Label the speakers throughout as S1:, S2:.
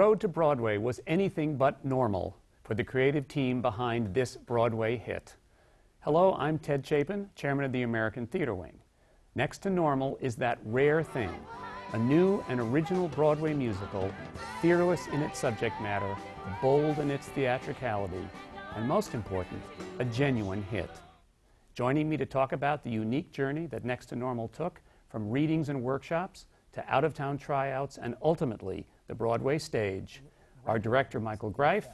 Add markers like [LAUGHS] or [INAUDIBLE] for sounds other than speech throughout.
S1: Road to Broadway was anything but normal for the creative team behind this Broadway hit. Hello, I'm Ted Chapin, chairman of the American Theater Wing. Next to Normal is that rare thing a new and original Broadway musical, fearless in its subject matter, bold in its theatricality, and most important, a genuine hit. Joining me to talk about the unique journey that Next to Normal took from readings and workshops to out of town tryouts and ultimately the Broadway stage Our director Michael Greif,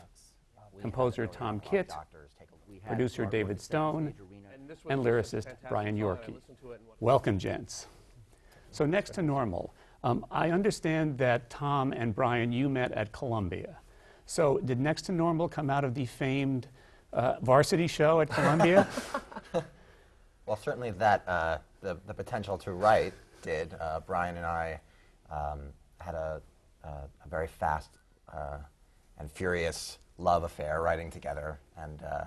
S1: composer Tom Kitt, producer David Stone, and lyricist Brian Yorkey. Welcome, gents. So, next to normal, um, I understand that Tom and Brian, you met at Columbia. So, did Next to Normal come out of the famed uh, varsity show at Columbia? [LAUGHS]
S2: well, certainly that uh, the, the potential to write did. Uh, Brian and I um, had a, a, very fast uh, and furious love affair writing together, and uh,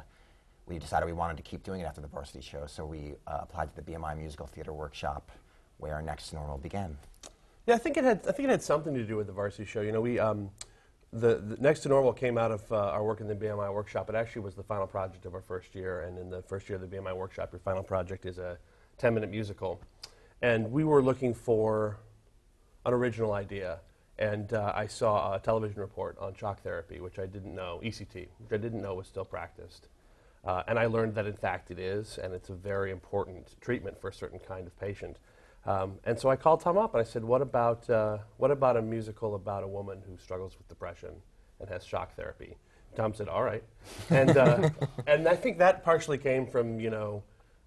S2: we decided we wanted to keep doing it after the varsity show, so we uh, applied to the BMI Musical Theater Workshop, where Next Normal began.
S3: Yeah, I think it had. I think it had something to do with the varsity show. You know, we um, the, the, Next to Normal came out of uh, our work in the BMI workshop. It actually was the final project of our first year, and in the first year of the BMI workshop, your final project is a 10-minute musical, and we were looking for an original idea. And uh, I saw a television report on shock therapy, which I didn't know, ECT, which I didn't know was still practiced. Uh, and I learned that in fact it is, and it's a very important treatment for a certain kind of patient. Um, and so I called Tom up and I said, what about, uh, what about a musical about a woman who struggles with depression and has shock therapy? Tom said, all right. and, uh, [LAUGHS] and I think that partially came from, you know,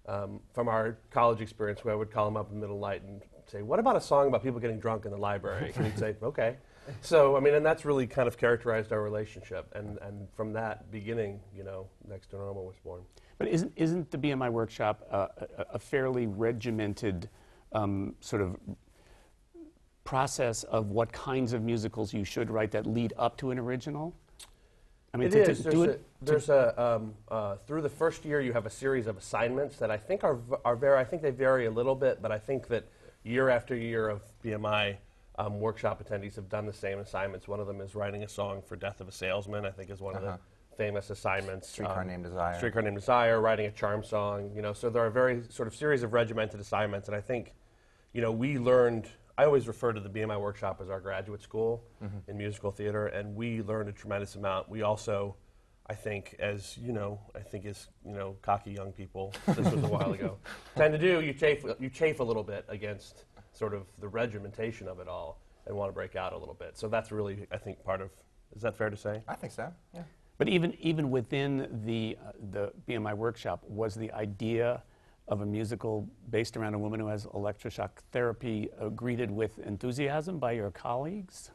S3: um, from our college experience where I would call him up in the middle of the night and say, what about a song about people getting drunk in the library? And he'd say, [LAUGHS] okay. So, I mean, and that's really kind of characterized our relationship. And, and from that beginning, you know, Next to Normal was born.
S1: But isn't, isn't the BMI workshop uh, a, a, fairly regimented um, sort of process of what kinds of musicals you should write that lead up to an original?
S3: I mean, it to, is. To there's, a, there's a um, uh, through the first year you have a series of assignments that I think are are very. I think they vary a little bit, but I think that year after year of BMI um, workshop attendees have done the same assignments. One of them is writing a song for "Death of a Salesman." I think is one uh-huh. of the uh-huh. famous assignments.
S2: Streetcar um, named Desire.
S3: Streetcar named Desire. Writing a charm song. You know, so there are very sort of series of regimented assignments, and I think, you know, we learned. I always refer to the BMI workshop as our graduate school mm-hmm. in musical theater, and we learned a tremendous amount. We also I think, as you know, I think as you know, cocky young people, this was a while ago, [LAUGHS] tend to do. You chafe, you chafe a little bit against sort of the regimentation of it all, and want to break out a little bit. So that's really, I think, part of. Is that fair to say?
S2: I think so. Yeah.
S1: But even even within the uh, the BMI workshop, was the idea of a musical based around a woman who has electroshock therapy uh, greeted with enthusiasm by your colleagues?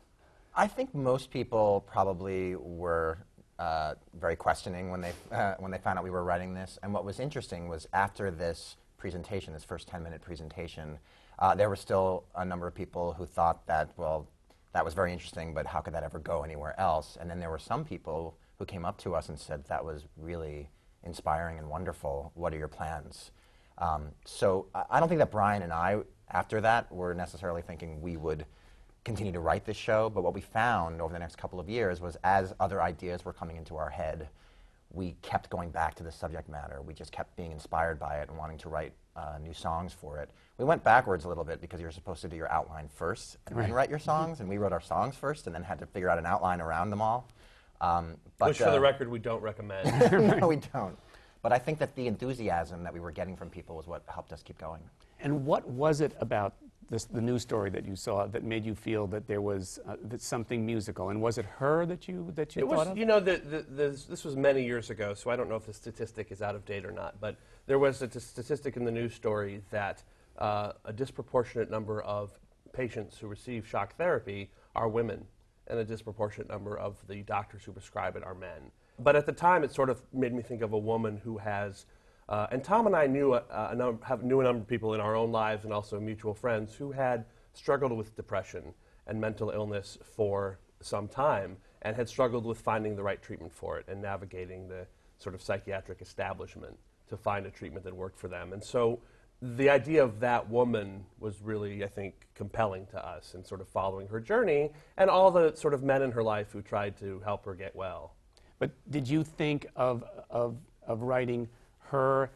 S2: I think most people probably were uh, very questioning when they, uh, when they found out we were writing this. And what was interesting was after this presentation, this first 10 minute presentation, uh, there were still a number of people who thought that, well, that was very interesting, but how could that ever go anywhere else? And then there were some people who came up to us and said, that was really inspiring and wonderful. What are your plans? Um, so I don't think that Brian and I, after that, were necessarily thinking we would continue to write this show, but what we found over the next couple of years was as other ideas were coming into our head, we kept going back to the subject matter. We just kept being inspired by it and wanting to write uh, new songs for it. We went backwards a little bit because you're supposed to do your outline first and right. then write your songs, and we wrote our songs first and then had to figure out an outline around them all.
S3: Um, but, Which, for uh, the record, we don't recommend. [LAUGHS]
S2: no, we don't. But I think that the enthusiasm that we were getting from people was what helped us keep going.
S1: And what was it about this, the news story that you saw that made you feel that there was uh, that something musical? And was it her that you that you
S3: it
S1: thought
S3: was,
S1: of?
S3: You know, the, the, the, this was many years ago, so I don't know if the statistic is out of date or not. But there was a statistic in the news story that uh, a disproportionate number of patients who receive shock therapy are women, and a disproportionate number of the doctors who prescribe it are men. But at the time, it sort of made me think of a woman who has uh, and Tom and I knew a, a number, have, knew a number of people in our own lives and also mutual friends who had struggled with depression and mental illness for some time and had struggled with finding the right treatment for it and navigating the sort of psychiatric establishment to find a treatment that worked for them. And so the idea of that woman was really, I think, compelling to us and sort of following her journey and all the sort of men in her life who tried to help her get well.
S1: But did you think of, of, of writing her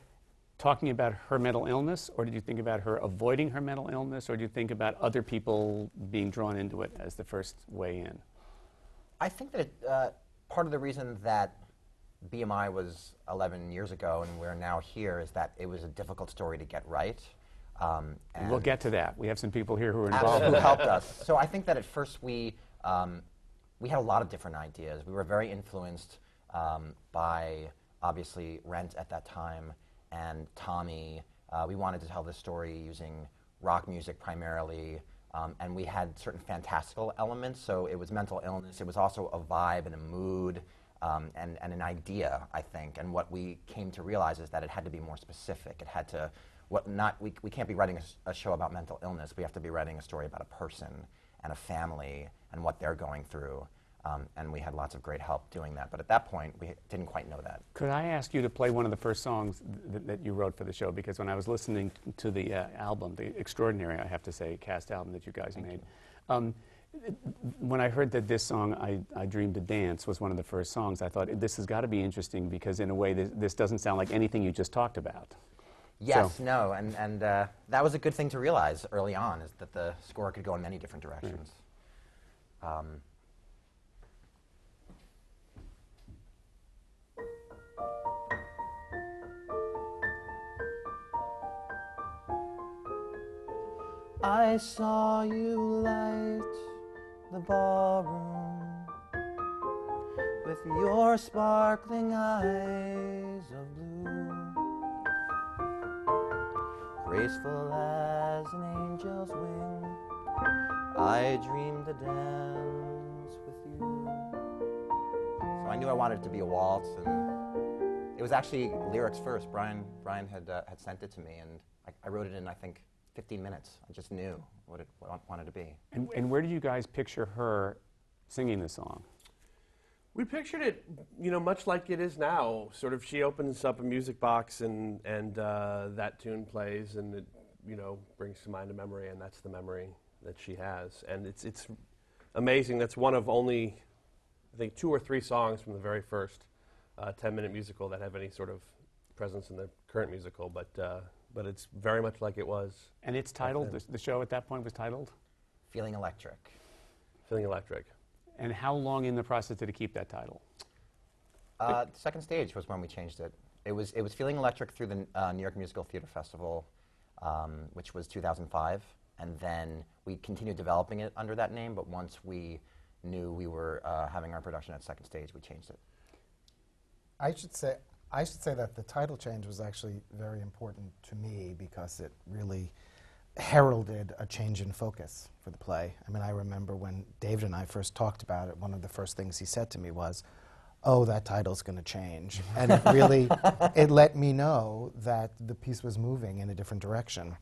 S1: talking about her mental illness, or did you think about her avoiding her mental illness, or do you think about other people being drawn into it as the first way in?
S2: I think that it, uh, part of the reason that BMI was 11 years ago and we're now here is that it was a difficult story to get right. Um, and
S1: We'll get to that. We have some people here who are involved.
S2: who helped us. So I think that at first we um, we had a lot of different ideas. We were very influenced um, by obviously Rent at that time and Tommy. Uh, we wanted to tell this story using rock music primarily. Um, and we had certain fantastical elements, so it was mental illness. It was also a vibe and a mood um, and, and an idea, I think. And what we came to realize is that it had to be more specific. It had to, what not, we, we can't be writing a show about mental illness. We have to be writing a story about a person and a family and what they're going through. Um, and we had lots of great help doing that. But at that point, we didn't quite know that.
S1: Could I ask you to play one of the first songs th- that you wrote for the show? Because when I was listening to the uh, album, the extraordinary, I have to say, cast album that you guys made, um, it- when I heard that this song, I, I Dreamed to Dance, was one of the first songs, I thought this has got to be interesting because, in a way, this, this doesn't sound like anything you just talked about.
S2: Yes,
S1: So-
S2: no, and, and uh, that was a good thing to realize early on, is that the score could go in many different directions. Um, I saw you light the ballroom with your sparkling eyes of blue graceful as an angel's wing. I dreamed to dance with you. So I knew I wanted it to be a waltz, and it was actually lyrics first. Brian, Brian had uh, had sent it to me, and I, I wrote it in I think 15 minutes. I just knew what it what I wanted to be.
S1: And, and where did you guys picture her singing the song?
S3: We pictured it, you know, much like it is now. Sort of, she opens up a music box and and uh, that tune plays, and it, you know, brings to mind a memory, and that's the memory that she has. And it's it's amazing. That's one of only, I think, two or three songs from the very first uh, ten-minute musical that have any sort of presence in the current musical. But uh, but it's very much like it was.
S1: And it's titled, the, the show at that point was titled?
S2: Feeling electric.
S3: Feeling electric.
S1: And how long in the process did it keep that title?
S2: Uh, the second stage was when we changed it. It was it was feeling electric through the uh, New York Musical Theater Festival, um, which was 2005, and then we continued developing it under that name. But once we knew we were uh, having our production at second stage, we changed it.
S4: I should say I should say that the title change was actually very important to me because it really heralded a change in focus for the play. I mean, I remember when David and I first talked about it, one of the first things he said to me was, "Oh, that title's going to change." [LAUGHS] and it really it let me know that the piece was moving in a different direction.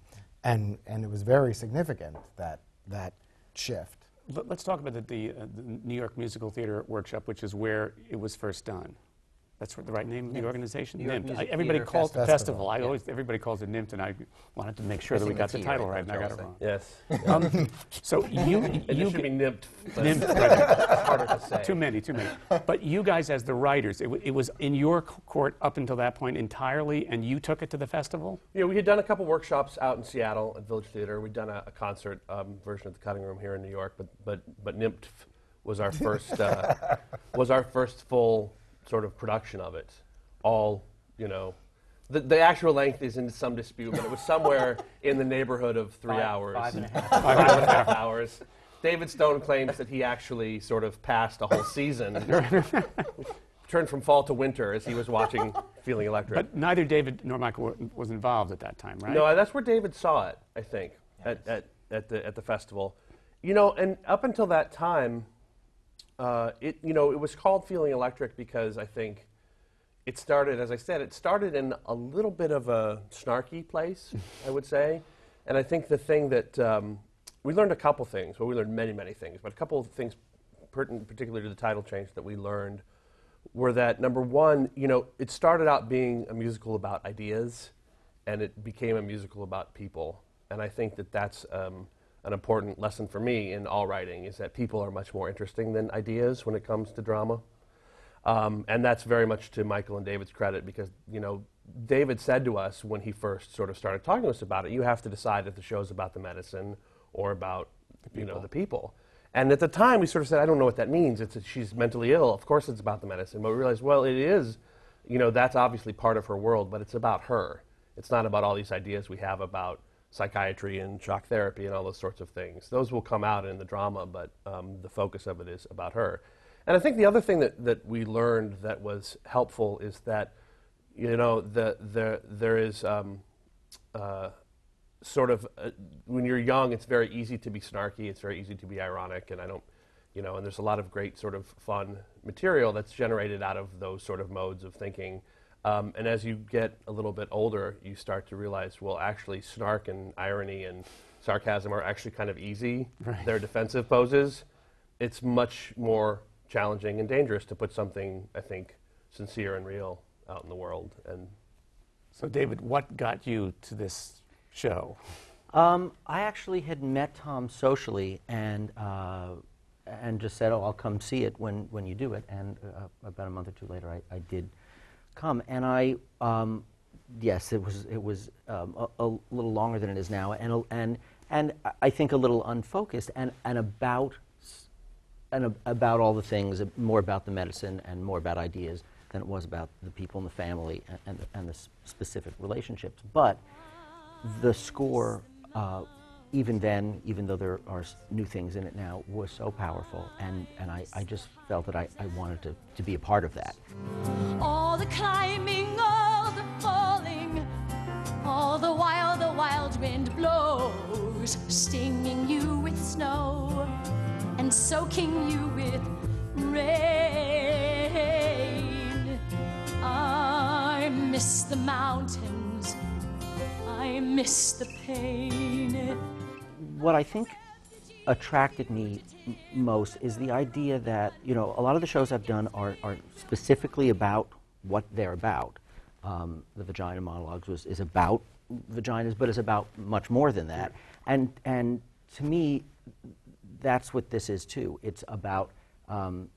S4: And and it was very significant that that shift.
S1: Let- Let's talk about the, the, uh, the New York Musical Theater Workshop, which is where it was first done. That's what the right name of the organization?
S2: New York
S1: NYMF.
S2: Music
S1: I- everybody
S2: Theater
S1: calls it the
S4: Festival.
S1: festival. I
S2: Yeah.
S1: always everybody calls it NYMF, and I wanted to make sure that we
S2: Missing
S1: got
S2: the
S1: the
S2: T,
S1: title
S2: right,
S1: right, and I got it
S2: Joel
S1: wrong.
S3: Yes.
S1: Um, [LAUGHS] so you [LAUGHS]
S3: it
S1: you
S3: should
S1: g-
S3: be nipped. but
S1: NYMF,
S3: it's
S1: right.
S3: harder to say.
S1: too many, too many. But you guys, as the writers, it, w- it was in your c- court up until that point entirely, and you took it to the festival.
S3: Yeah, we had done a couple workshops out in Seattle at Village Theater. We'd done a, a concert um, version of the Cutting Room here in New York, but but but NYMF was our first uh, [LAUGHS] was our first full sort of production of it. All you know, the, the actual length is in some dispute, but it was somewhere [LAUGHS] in the neighborhood of three
S1: Five-
S3: hours,
S1: five and a [LAUGHS] half.
S3: five and a half hours. David Stone claims that he actually sort of passed a whole season, [LAUGHS] turned from fall to winter as he was watching Feeling Electric.
S1: But neither David nor Michael were, was involved at that time, right?
S3: No, that's where David saw it. I think at, at, at the at the festival. You know, and up until that time, uh, it you know it was called Feeling Electric because I think it started, as I said, it started in a little bit of a snarky place, [LAUGHS] I would say, and I think the thing that um, we learned a couple things. Well, we learned many many things, but a couple of things pertinent, particularly to the title change, that we learned were that number one, you know, it started out being a musical about ideas and it became a musical about people. And I think that that's um, an important lesson for me in all writing is that people are much more interesting than ideas when it comes to drama. Um, and that's very much to Michael and David's credit because, you know, David said to us when he first sort of started talking to us about it, you have to decide if the show's about the medicine or about, you know, the people. And at the time, we sort of said, I don't know what that means. It's that she's mentally ill. Of course, it's about the medicine. But we realized, well, it is, you know, that's obviously part of her world, but it's about her. It's not about all these ideas we have about psychiatry and shock therapy and all those sorts of things. Those will come out in the drama, but um, the focus of it is about her. And I think the other thing that, that we learned that was helpful is that, you know, the, the, there is um, uh, sort of, uh, when you're young, it's very easy to be snarky, it's very easy to be ironic, and I don't, you know, and there's a lot of great sort of fun material that's generated out of those sort of modes of thinking. Um, and as you get a little bit older, you start to realize, well, actually, snark and irony and sarcasm are actually kind of easy.
S1: Right.
S3: They're defensive poses. It's much more challenging and dangerous to put something, I think, sincere and real out in the world. And
S1: So, David, what got you to this show?
S5: Um, I actually had met Tom socially and uh, and just said, "Oh, I'll come see it when, when you do it." And uh, about a month or two later, I, I did come, and I um, yes, it was it was um, a, a little longer than it is now, and and and I think a little unfocused, and and about and ab- about all the things, more about the medicine and more about ideas than it was about the people and the family and, and, the, and the specific relationships. But the score, uh, even then, even though there are new things in it now, was so powerful, and, and I, I just felt that I, I wanted to, to be a part of that.
S6: All the climbing, all the falling, all the while the wild wind blows, stinging you with snow and soaking you with rain. I miss the mountains, I miss the pain.
S5: what I think attracted me m- most is the idea that you know a lot of the shows I've done are, are specifically about what they're about. Um, the Vagina Monologues was, is about vaginas, but is about much more than that. And and to me, that's what this is too. It's about um,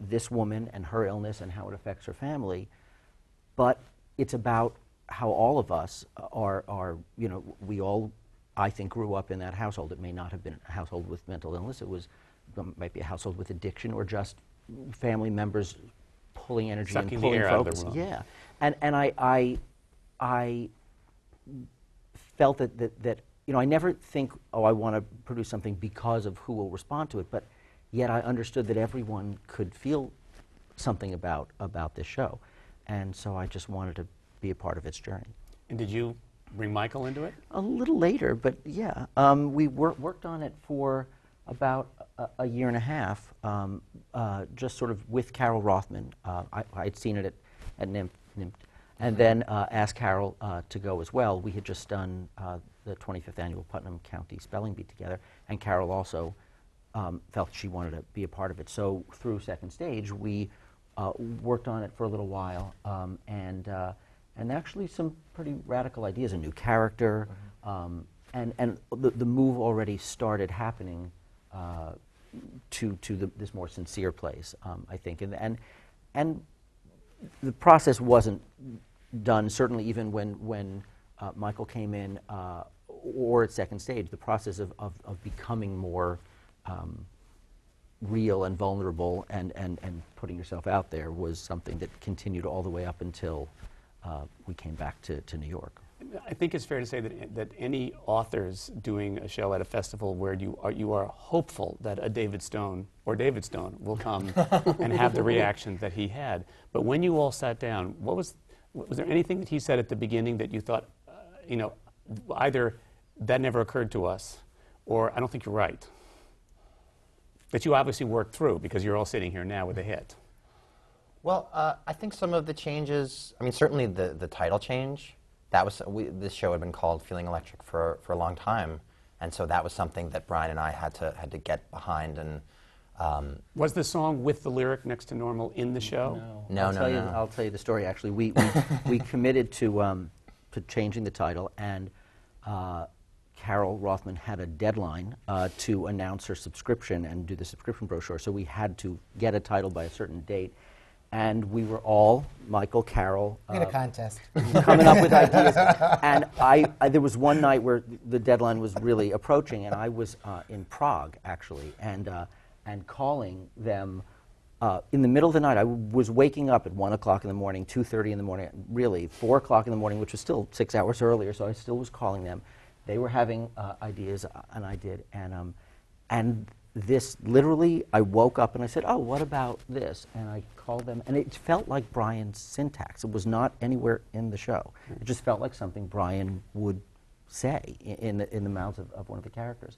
S5: this woman and her illness and how it affects her family but it's about how all of us are, are, you know, we all, I think, grew up in that household. It may not have been a household with mental illness. It was, um, might be a household with addiction or just family members pulling energy
S1: Sucking
S5: and pulling
S1: air out of the
S5: focus.
S1: room.
S5: Yeah, and and I I I felt that, that that you know I never think oh I want to produce something because of who will respond to it, but yet I understood that everyone could feel something about about this show, and so I just wanted to be a part of its journey.
S1: And did you bring Michael into it?
S5: A little later, but yeah, um, we wor- worked on it for about a, a year and a half, um, uh, just sort of with Carol Rothman. Uh, I, I'd seen it at, at NYMF, NYMF, and then uh, asked Carol uh, to go as well. We had just done uh, the 25th annual Putnam County Spelling Bee together, and Carol also um, felt she wanted to be a part of it. So through Second Stage, we uh, worked on it for a little while, um, and uh, and actually some pretty radical ideas, a new character, um, and and the, the move already started happening uh, to to the, this more sincere place, um, I think, and and and the process wasn't done. Certainly, even when when uh, Michael came in, uh, or at second stage, the process of of, of becoming more um, real and vulnerable and, and, and putting yourself out there was something that continued all the way up until uh, we came back to, to New York.
S1: I think it's fair to say that, that any authors doing a show at a festival where you are, you are hopeful that a David Stone or David Stone will come [LAUGHS] and have the reaction that he had. But when you all sat down, what was, was there anything that he said at the beginning that you thought, uh, you know, either that never occurred to us or I don't think you're right? That you obviously worked through because you're all sitting here now with a hit.
S2: Well, uh, I think some of the changes. I mean, certainly the the title change. That was we, this show had been called "Feeling Electric" for for a long time, and so that was something that Brian and I had to had to get behind. And um,
S1: Was the song with the lyric next to normal in the show?
S2: No,
S5: I'll
S2: no,
S5: tell You,
S2: no.
S5: I'll tell you the story. Actually, we we, we [LAUGHS] committed to um, to changing the title, and uh, Carol Rothman had a deadline uh, to announce her subscription and do the subscription brochure. So we had to get a title by a certain date, and we were all Michael, Carol
S4: had
S5: uh,
S4: a contest. [LAUGHS]
S5: coming up with ideas. [LAUGHS] And I, I, there was one night where the deadline was really approaching, and I was uh, in Prague actually, and uh, and calling them uh, in the middle of the night. I w- was waking up at one o'clock in the morning, two thirty in the morning, really four o'clock in the morning, which was still six hours earlier. So I still was calling them. They were having uh, ideas, uh, and I did, and um, and this literally, I woke up and I said, "Oh, what about this?" And I called them, and it felt like Brian's syntax. It was not anywhere in the show. It just felt like something Brian would say in the, in the mouth of, of one of the characters,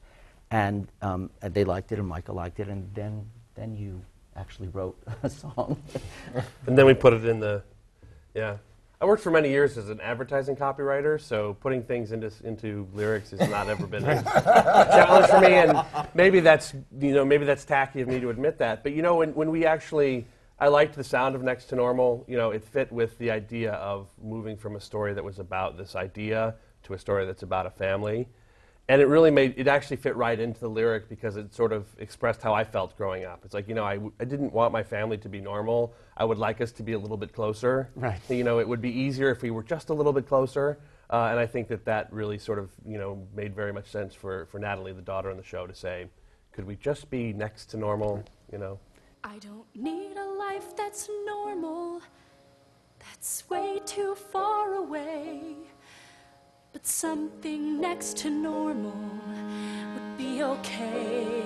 S5: and um, and they liked it, and Michael liked it, and then then you actually wrote [LAUGHS] a song.
S3: And then we put it in the, yeah. I worked for many years as an advertising copywriter, so putting things into into lyrics has not ever been a [LAUGHS] challenge for me. And maybe that's you know maybe that's tacky of me to admit that. But you know when when we actually, I liked the sound of Next to Normal. You know it fit with the idea of moving from a story that was about this idea to a story that's about a family and it really made it actually fit right into the lyric because it sort of expressed how I felt growing up. It's like you know I, w- I didn't want my family to be normal. I would like us to be a little bit closer.
S1: Right.
S3: You know it would be easier if we were just a little bit closer. Uh, and I think that that really sort of you know made very much sense for, for Natalie, the daughter on the show, to say, could we just be next to normal? You know.
S6: I don't need a life that's normal, that's way too far away. But something next to normal would be okay.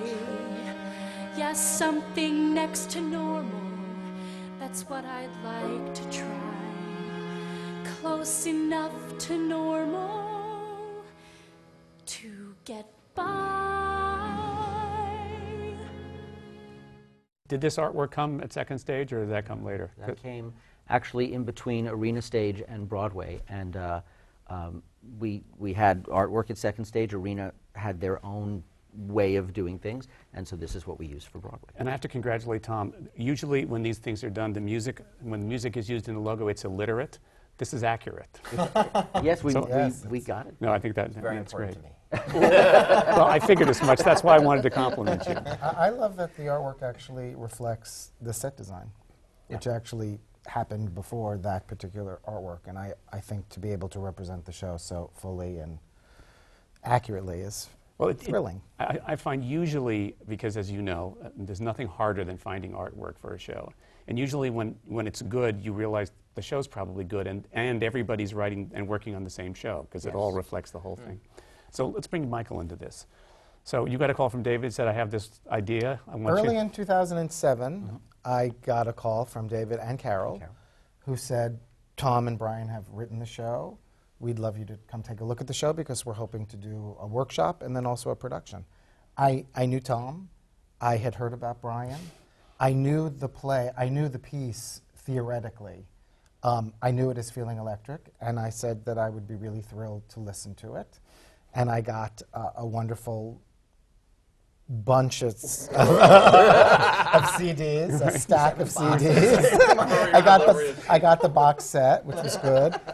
S6: Yes, something next to normal, that's what I'd like to try. Close enough to normal to get by.
S1: Did this artwork come at second stage, or did that come later?
S5: That came actually in between Arena Stage and Broadway, and uh, um, we we had artwork at Second Stage. Arena had their own way of doing things, and so this is what we use for Broadway.
S1: And I have to congratulate Tom. Usually, when these things are done, the music, when music is used in the logo, it's illiterate. This is accurate. [LAUGHS]
S5: yes, we,
S1: So-
S4: Yes,
S5: we, we got it.
S1: no, I think that,
S2: Very
S1: that's
S2: important
S1: great.
S2: to me. [LAUGHS]
S1: well, I figured as much. That's why I wanted to compliment you.
S4: I, I love that the artwork actually reflects the set design, which actually happened before that particular artwork. And I, I think to be able to represent the show so fully and accurately is
S1: Well, it- it-
S4: thrilling.
S1: I, I find usually, because as you know, uh, there's nothing harder than finding artwork for a show. And usually, when, when it's good, you realize the show's probably good, and, and everybody's writing and working on the same show because it all reflects the whole thing. So let's bring Michael into this. So you got a call from David, said, I have this idea. I want
S4: Early
S1: you.
S4: in 2007, I got a call from David and Carol, who said, Tom and Brian have written the show. We'd love you to come take a look at the show because we're hoping to do a workshop and then also a production. I, I knew Tom. I had heard about Brian. I knew the play, I knew the piece theoretically. Um, I knew it as Feeling Electric, and I said that I would be really thrilled to listen to it. And I got uh, a wonderful bunch of, [LAUGHS] of CDs, a stack of CDs. [LAUGHS] I got the I got the box set, which was good. [LAUGHS]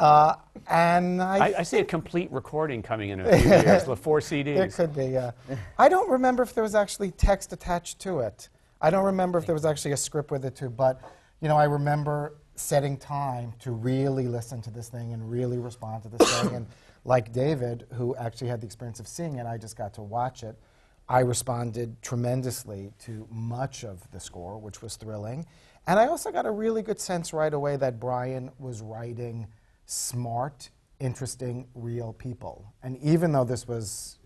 S4: Uh, and I,
S1: I, I see a complete recording coming in a few years, the four CDs.
S4: there could be. Uh, I don't remember if there was actually text attached to it. I don't remember if there was actually a script with it too. But you know, I remember setting time to really listen to this thing and really respond to this thing. And like David, who actually had the experience of seeing it, I just got to watch it. I responded tremendously to much of the score, which was thrilling. And I also got a really good sense right away that Brian was writing smart, interesting, real people. And even though this was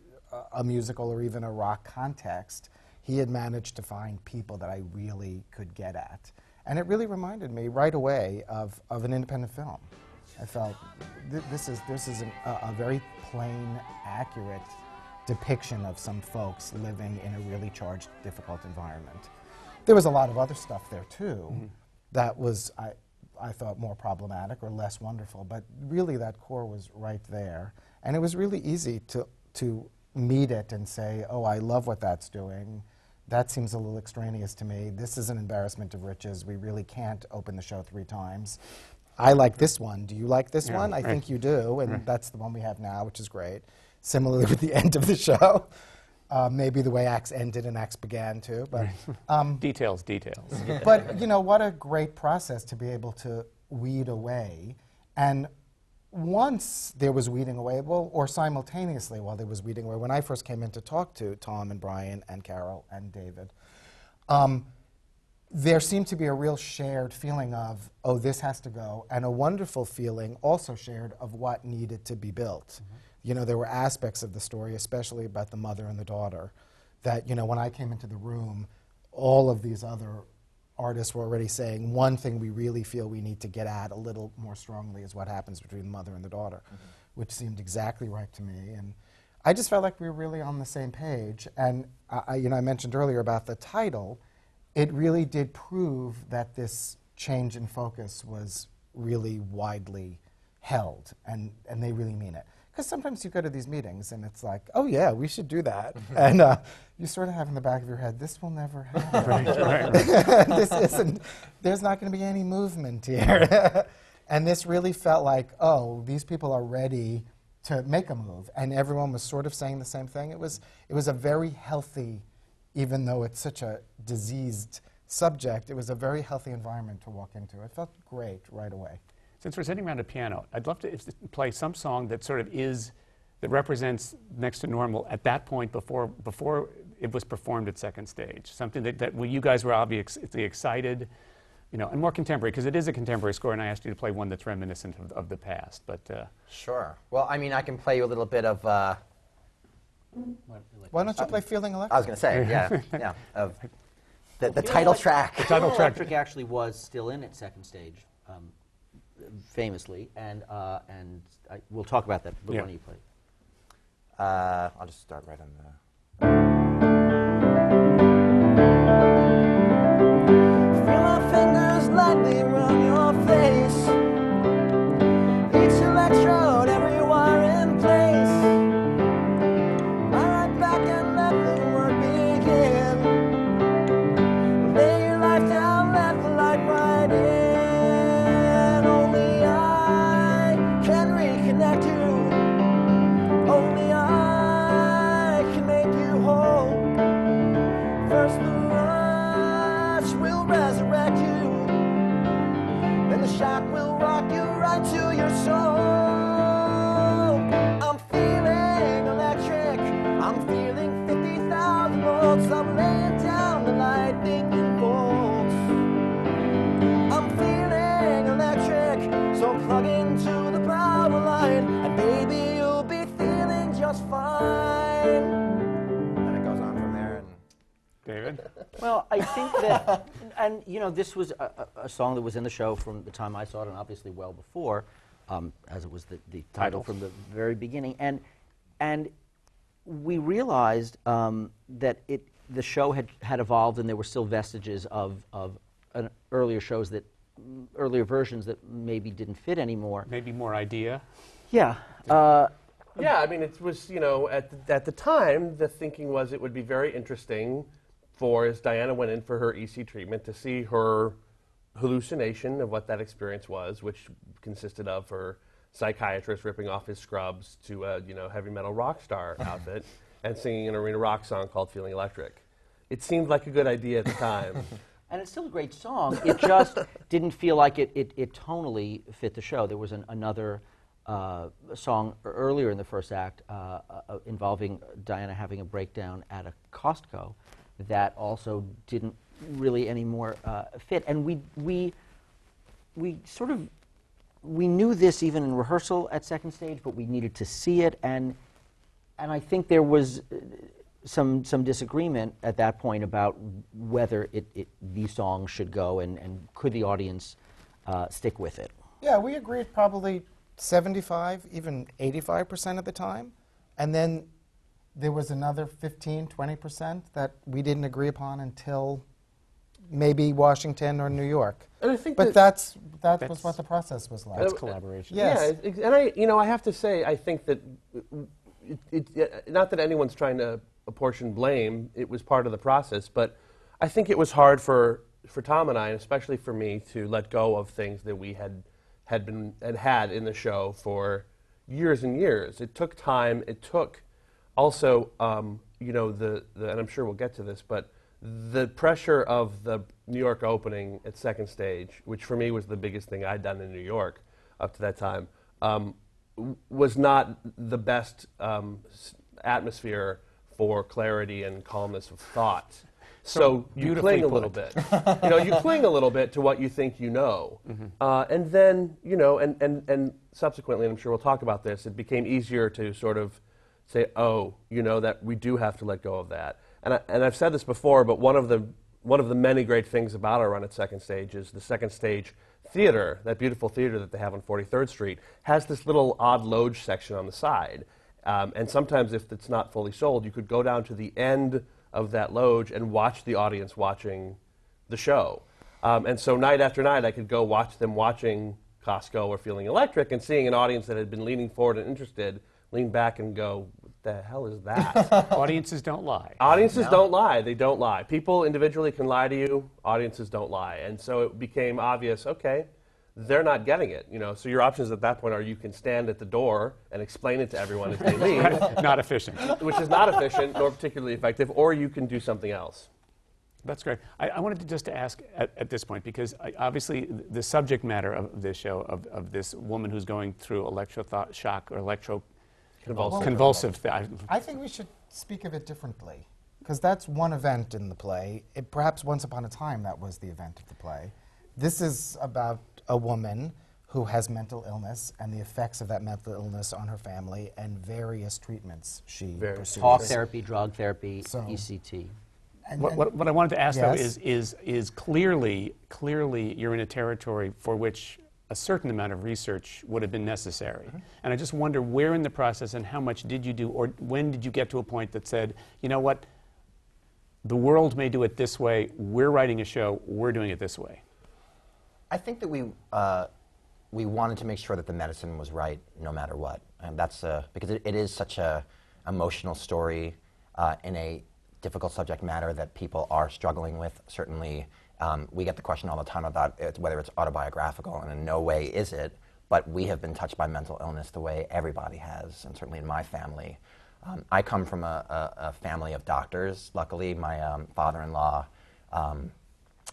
S4: a, musical or even a rock context, he had managed to find people that I really could get at. And it really reminded me right away of, of an independent film. I felt th- this is, this is an, a, a very plain, accurate depiction of some folks living in a really charged, difficult environment. There was a lot of other stuff there too mm-hmm. that was, I, I thought, more problematic or less wonderful, but really that core was right there. And it was really easy to, to meet it and say, oh, I love what that's doing. That seems a little extraneous to me. This is an embarrassment of riches. We really can't open the show three times. I like this one. Do you like this
S1: Yeah,
S4: one? I
S1: right.
S4: think you do, and that's the one we have now, which is great. Similarly with the [LAUGHS] end of the show, uh, maybe the way acts ended and acts began too. But [LAUGHS] um,
S1: Details, details.
S4: but you know what a great process to be able to weed away. And once there was weeding away well or simultaneously while there was weeding away when i first came in to talk to tom and brian and carol and david um, there seemed to be a real shared feeling of oh this has to go and a wonderful feeling also shared of what needed to be built you know there were aspects of the story especially about the mother and the daughter that you know when i came into the room all of these other artists were already saying one thing we really feel we need to get at a little more strongly is what happens between the mother and the daughter mm-hmm. which seemed exactly right to me. And i just felt like we were really on the same page. And I, I- you know i mentioned earlier about the title. It really did prove that this change in focus was really widely held, and, and they really mean it. Because sometimes you go to these meetings and it's like, oh yeah, we should do that, and uh, you sort of have in the back of your head, this will never happen. [LAUGHS] this isn't. There's not going to be any movement here, [LAUGHS] and this really felt like, oh, these people are ready to make a move, and everyone was sort of saying the same thing. It was it was a very healthy even though it's such a diseased subject, it was a very healthy environment to walk into. It felt great right away.
S1: Since we're sitting around a piano, I'd love to if- play some song that sort of is, that represents next to normal at that point before, before it was performed at second stage. Something that, that well, you guys were obviously excited, you know, and more contemporary, because it is a contemporary score, and I asked you to play one that's reminiscent of, of the past. But uh,
S2: Sure. Well, I mean, I can play you a little bit of. Uh,
S4: Why don't you play Feeling Electric?
S2: I was going to say, yeah, [LAUGHS] yeah, of the, the title
S5: Elec-
S2: track.
S1: title track.
S5: Electric actually was still in at second stage, um, famously, and uh, and I, we'll talk about that. But
S1: Yeah.
S5: why don't you play?
S2: Uh, I'll just start right on the.
S7: I
S5: think that, [LAUGHS] and you know, this was a, a, a song that was in the show from the time I saw it, and obviously well before, um, as it was the, the title
S1: Title.
S5: from the very beginning. And and we realized um, that it the show had had evolved, and there were still vestiges of of an earlier shows that earlier versions that maybe didn't fit anymore.
S1: Maybe more idea?
S5: Yeah. Uh,
S3: Yeah, I mean, it was, you know, at the, at the time, the thinking was it would be very interesting for, as Diana went in for her EC treatment, to see her hallucination of what that experience was, which consisted of her psychiatrist ripping off his scrubs to a, you know, heavy metal rock star [LAUGHS] outfit and singing an arena rock song called Feeling Electric. It seemed like a good idea at the time. [LAUGHS]
S5: And it's still a great song. It just [LAUGHS] didn't feel like it, it, it tonally fit the show. There was an, another uh, song earlier in the first act uh, uh, involving Diana having a breakdown at a Costco that also didn't really anymore uh, fit. And we, we, we sort of we knew this even in rehearsal at second stage, but we needed to see it. And, and I think there was uh, some, some disagreement at that point about whether it, it, these songs should go and, and could the audience uh, stick with it.
S4: Yeah, we agreed probably 75, even 85% of the time. And then there was another 15, 20% that we didn't agree upon until maybe Washington or New York.
S3: And I think
S4: but
S3: that-
S4: that's, that
S1: That's-
S4: was what the process was like.
S1: That's collaboration.
S4: Yes.
S3: Yeah, and I, you know, I have to say, I think that, it, it, it, not that anyone's trying to apportion blame. It was part of the process, but I think it was hard for for Tom and I, and especially for me, to let go of things that we had had been and had in the show for years and years. It took time. It took also, um, you know, the, the and I'm sure we'll get to this, but the pressure of the New York opening at second stage, which for me was the biggest thing I'd done in New York up to that time, um, w- was not the best um, s- atmosphere for clarity and calmness of thought. [LAUGHS] So, you cling a little bit. [LAUGHS] you know, you cling a little bit to what you think you know, uh, and then you know, and, and and subsequently, and I'm sure we'll talk about this. It became easier to sort of say, oh, you know, that we do have to let go of that. And I, and I've said this before, but one of the one of the many great things about our run at Second Stage is the Second Stage theater, that beautiful theater that they have on 43rd Street, has this little odd loge section on the side. Um, and sometimes, if it's not fully sold, you could go down to the end of that loge and watch the audience watching the show. Um, and so, night after night, I could go watch them watching Costco or Feeling Electric and seeing an audience that had been leaning forward and interested lean back and go, What the hell is that? [LAUGHS]
S1: Audiences don't lie.
S3: Audiences don't lie. They don't lie. People individually can lie to you. Audiences don't lie. And so it became obvious. Okay, they're not getting it. You know. So your options at that point are you can stand at the door and explain it to everyone as they leave, [LAUGHS]
S1: Not efficient.
S3: which is not efficient nor particularly effective, or you can do something else.
S1: That's great. I, I wanted to just to ask at, at this point because I, obviously the subject matter of this show of, of this woman who's going through electroshock or electro
S3: Convulsive.
S1: Oh, convulsive. Th- I-
S4: I think we should speak of it differently because that's one event in the play. It, perhaps once upon a time that was the event of the play. This is about a woman who has mental illness and the effects of that mental illness on her family and various treatments she
S3: Various
S4: pursues.
S5: Talk therapy, drug therapy,
S4: So-
S5: ECT.
S4: And-
S1: What,
S4: and-
S1: what, what I wanted to ask though is, is, is clearly, clearly you're in a territory for which a certain amount of research would have been necessary. And I just wonder where in the process and how much did you do, or when did you get to a point that said, you know what, the world may do it this way, we're writing a show, we're doing it this way.
S2: I think that we uh, we wanted to make sure that the medicine was right no matter what, and that's uh, because it, it is such a emotional story uh, in a difficult subject matter that people are struggling with. Certainly, um, we get the question all the time about it, whether it's autobiographical, and in no way is it. But we have been touched by mental illness the way everybody has, and certainly in my family. Um, I come from a, a, a family of doctors. Luckily, my um, father-in-law. Um,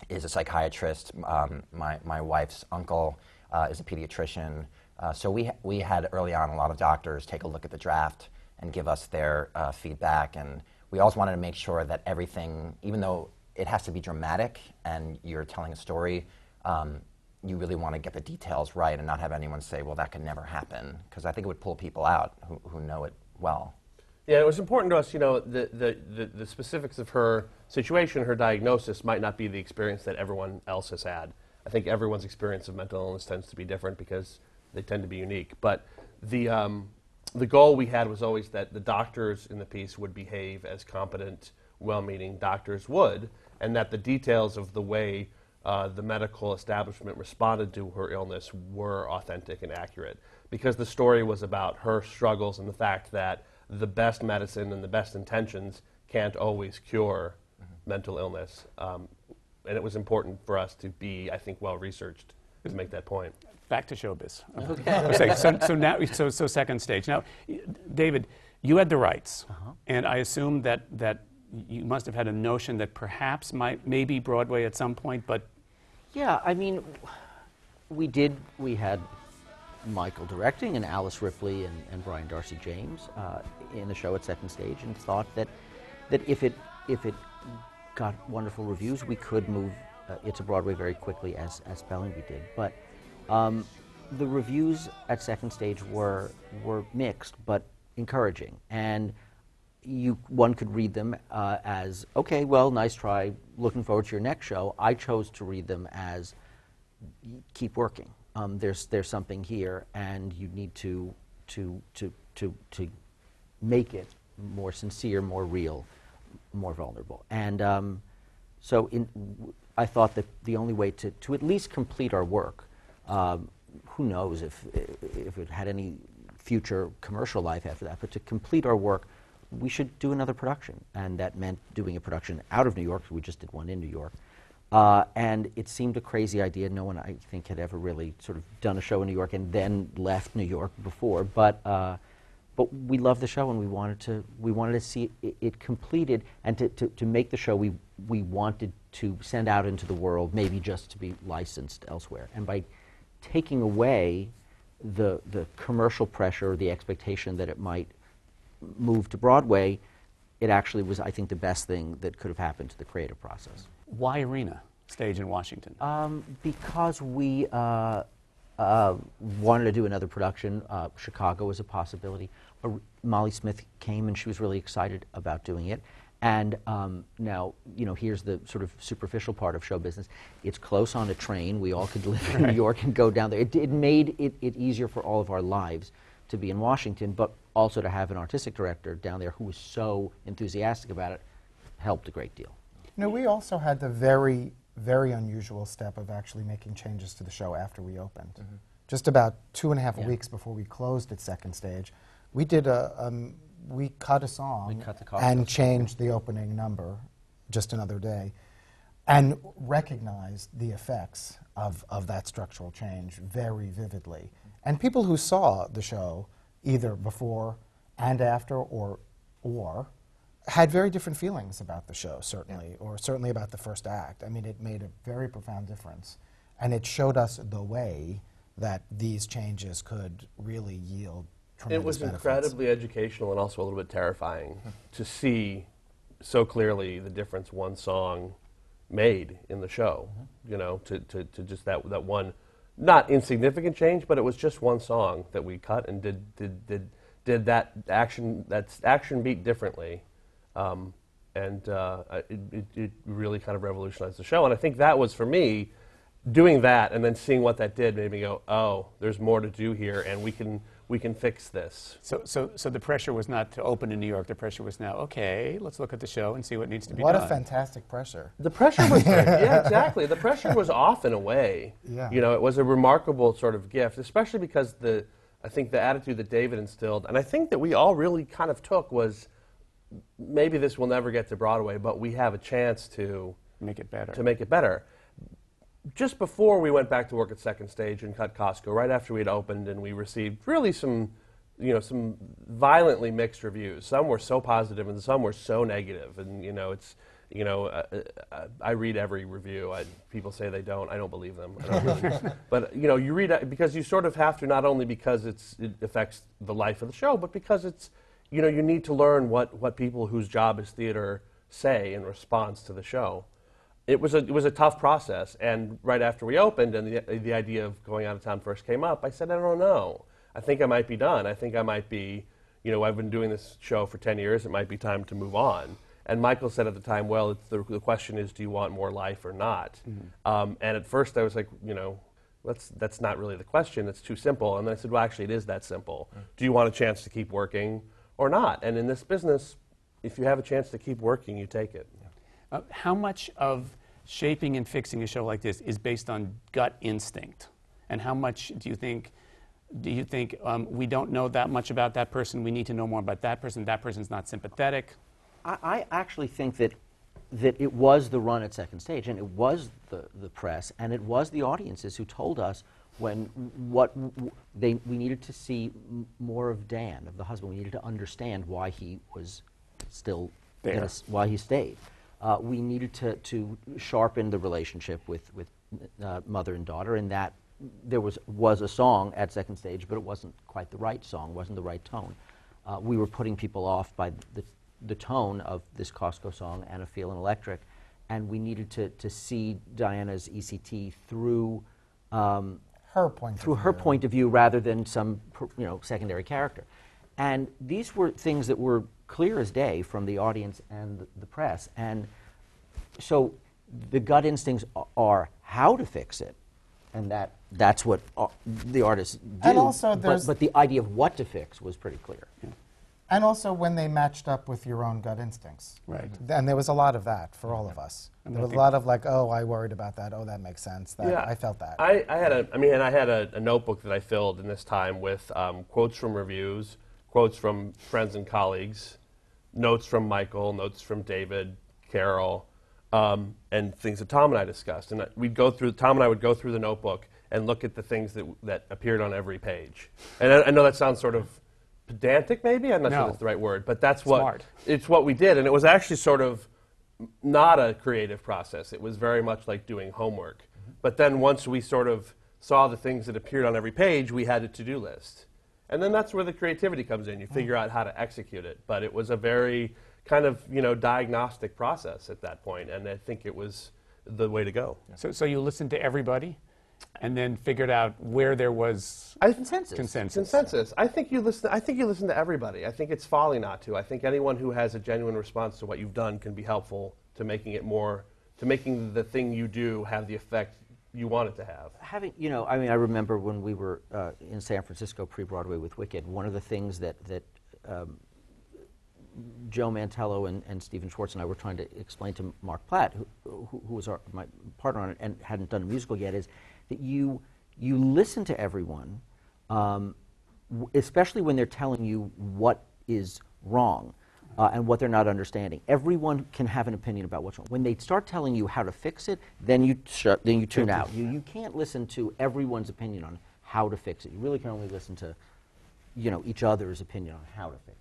S2: is a psychiatrist. Um, my, my wife's uncle uh, is a pediatrician. Uh, so we, we had early on a lot of doctors take a look at the draft and give us their uh, feedback. And we always wanted to make sure that everything, even though it has to be dramatic and you're telling a story, um, you really want to get the details right and not have anyone say, well, that could never happen. Because I think it would pull people out who, who know it well.
S3: Yeah, it was important to us, you know, the, the, the, the specifics of her situation, her diagnosis might not be the experience that everyone else has had. I think everyone's experience of mental illness tends to be different because they tend to be unique. But the, um, the goal we had was always that the doctors in the piece would behave as competent, well meaning doctors would, and that the details of the way uh, the medical establishment responded to her illness were authentic and accurate. Because the story was about her struggles and the fact that the best medicine and the best intentions can't always cure mental illness. Um, and it was important for us to be, I think, well researched to make that point.
S1: Back to showbiz. Okay. [LAUGHS] so, so now, so, so second stage. Now, David, you had the rights, and I assume that that you must have had a notion that perhaps might maybe Broadway at some point, but
S5: Yeah, I mean, we did, we had Michael directing and Alice Ripley and, and Brian Darcy James uh, in the show at second stage and thought that, that if, it, if it got wonderful reviews, we could move uh, it to Broadway very quickly as, as Spelling did. But um, the reviews at second stage were, were mixed but encouraging. And you, one could read them uh, as, okay, well, nice try, looking forward to your next show. I chose to read them as, keep working. Um, there's, there's something here, and you need to, to, to, to, to make it more sincere, more real, more vulnerable. And um, so in, w- I thought that the only way to, to at least complete our work, um, who knows if, if it had any future commercial life after that, but to complete our work, we should do another production. And that meant doing a production out of New York, we just did one in New York, Uh, and it seemed a crazy idea. No one, I think, had ever really sort of done a show in New York and then left New York before. But, uh, but we loved the show and we wanted to, we wanted to see it, it completed. And to, to, to make the show, we, we wanted to send out into the world, maybe just to be licensed elsewhere. And by taking away the, the commercial pressure or the expectation that it might move to Broadway, it actually was, I think, the best thing that could have happened to the creative process.
S1: Why Arena stage in Washington?
S5: Um, because we uh, uh, wanted to do another production, uh, Chicago was a possibility. Uh, Molly Smith came and she was really excited about doing it. And um, now, you know, here's the sort of superficial part of show business. It's close on a train. We all could live in New York and go down there. It, it made it, it easier for all of our lives to be in Washington, but also to have an artistic director down there who was so enthusiastic about it helped a great deal.
S4: You know, we also had the very, very unusual step of actually making changes to the show after we opened. Just about two and a half
S5: Yeah.
S4: weeks before we closed at second stage, we did a, um, we cut a song
S5: cut
S4: and changed the opening number, just another day, and recognized the effects of, of that structural change very vividly. And people who saw the show either before and after or or had very different feelings about the show, certainly, or certainly about the first act. I mean, it made a very profound difference. And it showed us the way that these changes could really yield tremendous
S3: It was
S4: benefits.
S3: incredibly educational and also a little bit terrifying hmm. to see so clearly the difference one song made in the show. Mm-hmm. You know, to, to, to just that, that one, not insignificant change, but it was just one song that we cut and did, did, did, did that action, that action beat differently. Um, and uh, it, it, it really kind of revolutionized the show. And I think that was for me, doing that and then seeing what that did made me go, oh, there's more to do here, and we can we can fix this.
S1: So, so, so the pressure was not to open in New York. The pressure was now, okay, let's look at the show and see what needs to be
S4: What
S1: done.
S4: What a fantastic pressure.
S3: The pressure was great. [LAUGHS] yeah, exactly. The pressure was off in a way.
S4: Yeah.
S3: You know, it was a remarkable sort of gift, especially because the I think the attitude that David instilled, and I think that we all really kind of took was maybe this will never get to Broadway, but we have a chance to
S1: Make it better.
S3: to make it better. Just before we went back to work at Second Stage and cut Costco, right after we'd opened, and we received really some, you know, some violently mixed reviews. Some were so positive, and some were so negative. And you know, it's, you know, uh, uh, I read every review. I, people say they don't. I don't believe them. I don't really. [LAUGHS] but you know, you read it because you sort of have to not only because it's it affects the life of the show, but because it's, you know, you need to learn what what people whose job is theater say in response to the show it was a it was a tough process. And right after we opened, and the the idea of going out of town first came up, I said, I don't know. I think I might be done. I think I might be, you know, I've been doing this show for ten years. It might be time to move on. And Michael said at the time, well, it's the, the question is, do you want more life or not? Um, and at first, I was like, you know. That's, that's not really the question. It's too simple. And then I said, well, actually, it is that simple. Do you want a chance to keep working or not? And in this business, if you have a chance to keep working, you take it.
S1: Uh, how much of shaping and fixing a show like this is based on gut instinct, and how much do you think? Do you think um, we don't know that much about that person? We need to know more about that person. That person's not sympathetic.
S5: I, I actually think that that it was the run at second stage, and it was the, the press, and it was the audiences who told us when what w- they we needed to see m- more of Dan, of the husband. We needed to understand why he was still
S1: There.
S5: a s- why he stayed. Uh, we needed to, to sharpen the relationship with with uh, mother and daughter, and that there was was a song at second stage, but it wasn't quite the right song, wasn't the right tone. Uh, we were putting people off by the, the tone of this Costco song, and Anna Feelin' Electric, and we needed to, to see Diana's ECT through um,
S4: Her point of
S5: through her
S4: view.
S5: point of view rather than some you know secondary character. And these were things that were clear as day from the audience and the, the press. And so the gut instincts are how to fix it, and that that's what uh, the artists do.
S4: And also
S5: but,
S4: there's-
S5: but the idea of what to fix was pretty clear.
S4: And also when they matched up with your own gut instincts.
S1: Right.
S4: And there was a lot of that for all of us.
S1: And
S4: There was a lot of like, oh, I worried about that. Oh, that makes sense. That I felt that.
S3: I, I had a, I mean, and I had a, a notebook that I filled in this time with um, quotes from reviews, quotes from friends and colleagues, notes from Michael, notes from David, Carol, um, and things that Tom and I discussed. And we'd go through, Tom and I would go through the notebook and look at the things that, that appeared on every page. And I, I know that sounds sort of pedantic, maybe? I'm not sure that's the right word, but that's what,
S1: Smart.
S3: it's what we did. And it was actually sort of not a creative process. It was very much like doing homework. But then once we sort of saw the things that appeared on every page, we had a to do list. And then that's where the creativity comes in. You figure out how to execute it. But it was a very kind of, you know, diagnostic process at that point, and I think it was the way to go.
S1: So, so you listened to everybody and then figured out where there was
S3: I,
S5: Consensus.
S1: consensus.
S3: Consensus. I think you listen. I think you listen to everybody. I think it's folly not to. I think anyone who has a genuine response to what you've done can be helpful to making it more, to making the thing you do have the effect you want it to have.
S5: having you know i mean i remember when we were uh, in san francisco pre-broadway with wicked one of the things that that um, joe mantello and, and stephen schwartz and i were trying to explain to mark platt who, who, was our, my partner on it and hadn't done a musical yet is that you you listen to everyone um, w- especially when they're telling you what is wrong uh, and what they're not understanding. Everyone can have an opinion about what's wrong. When they start telling you how to fix it, then you then you tune out. You, you can't listen to everyone's opinion on how to fix it. You really can only listen to, you know, each other's opinion on how to fix it.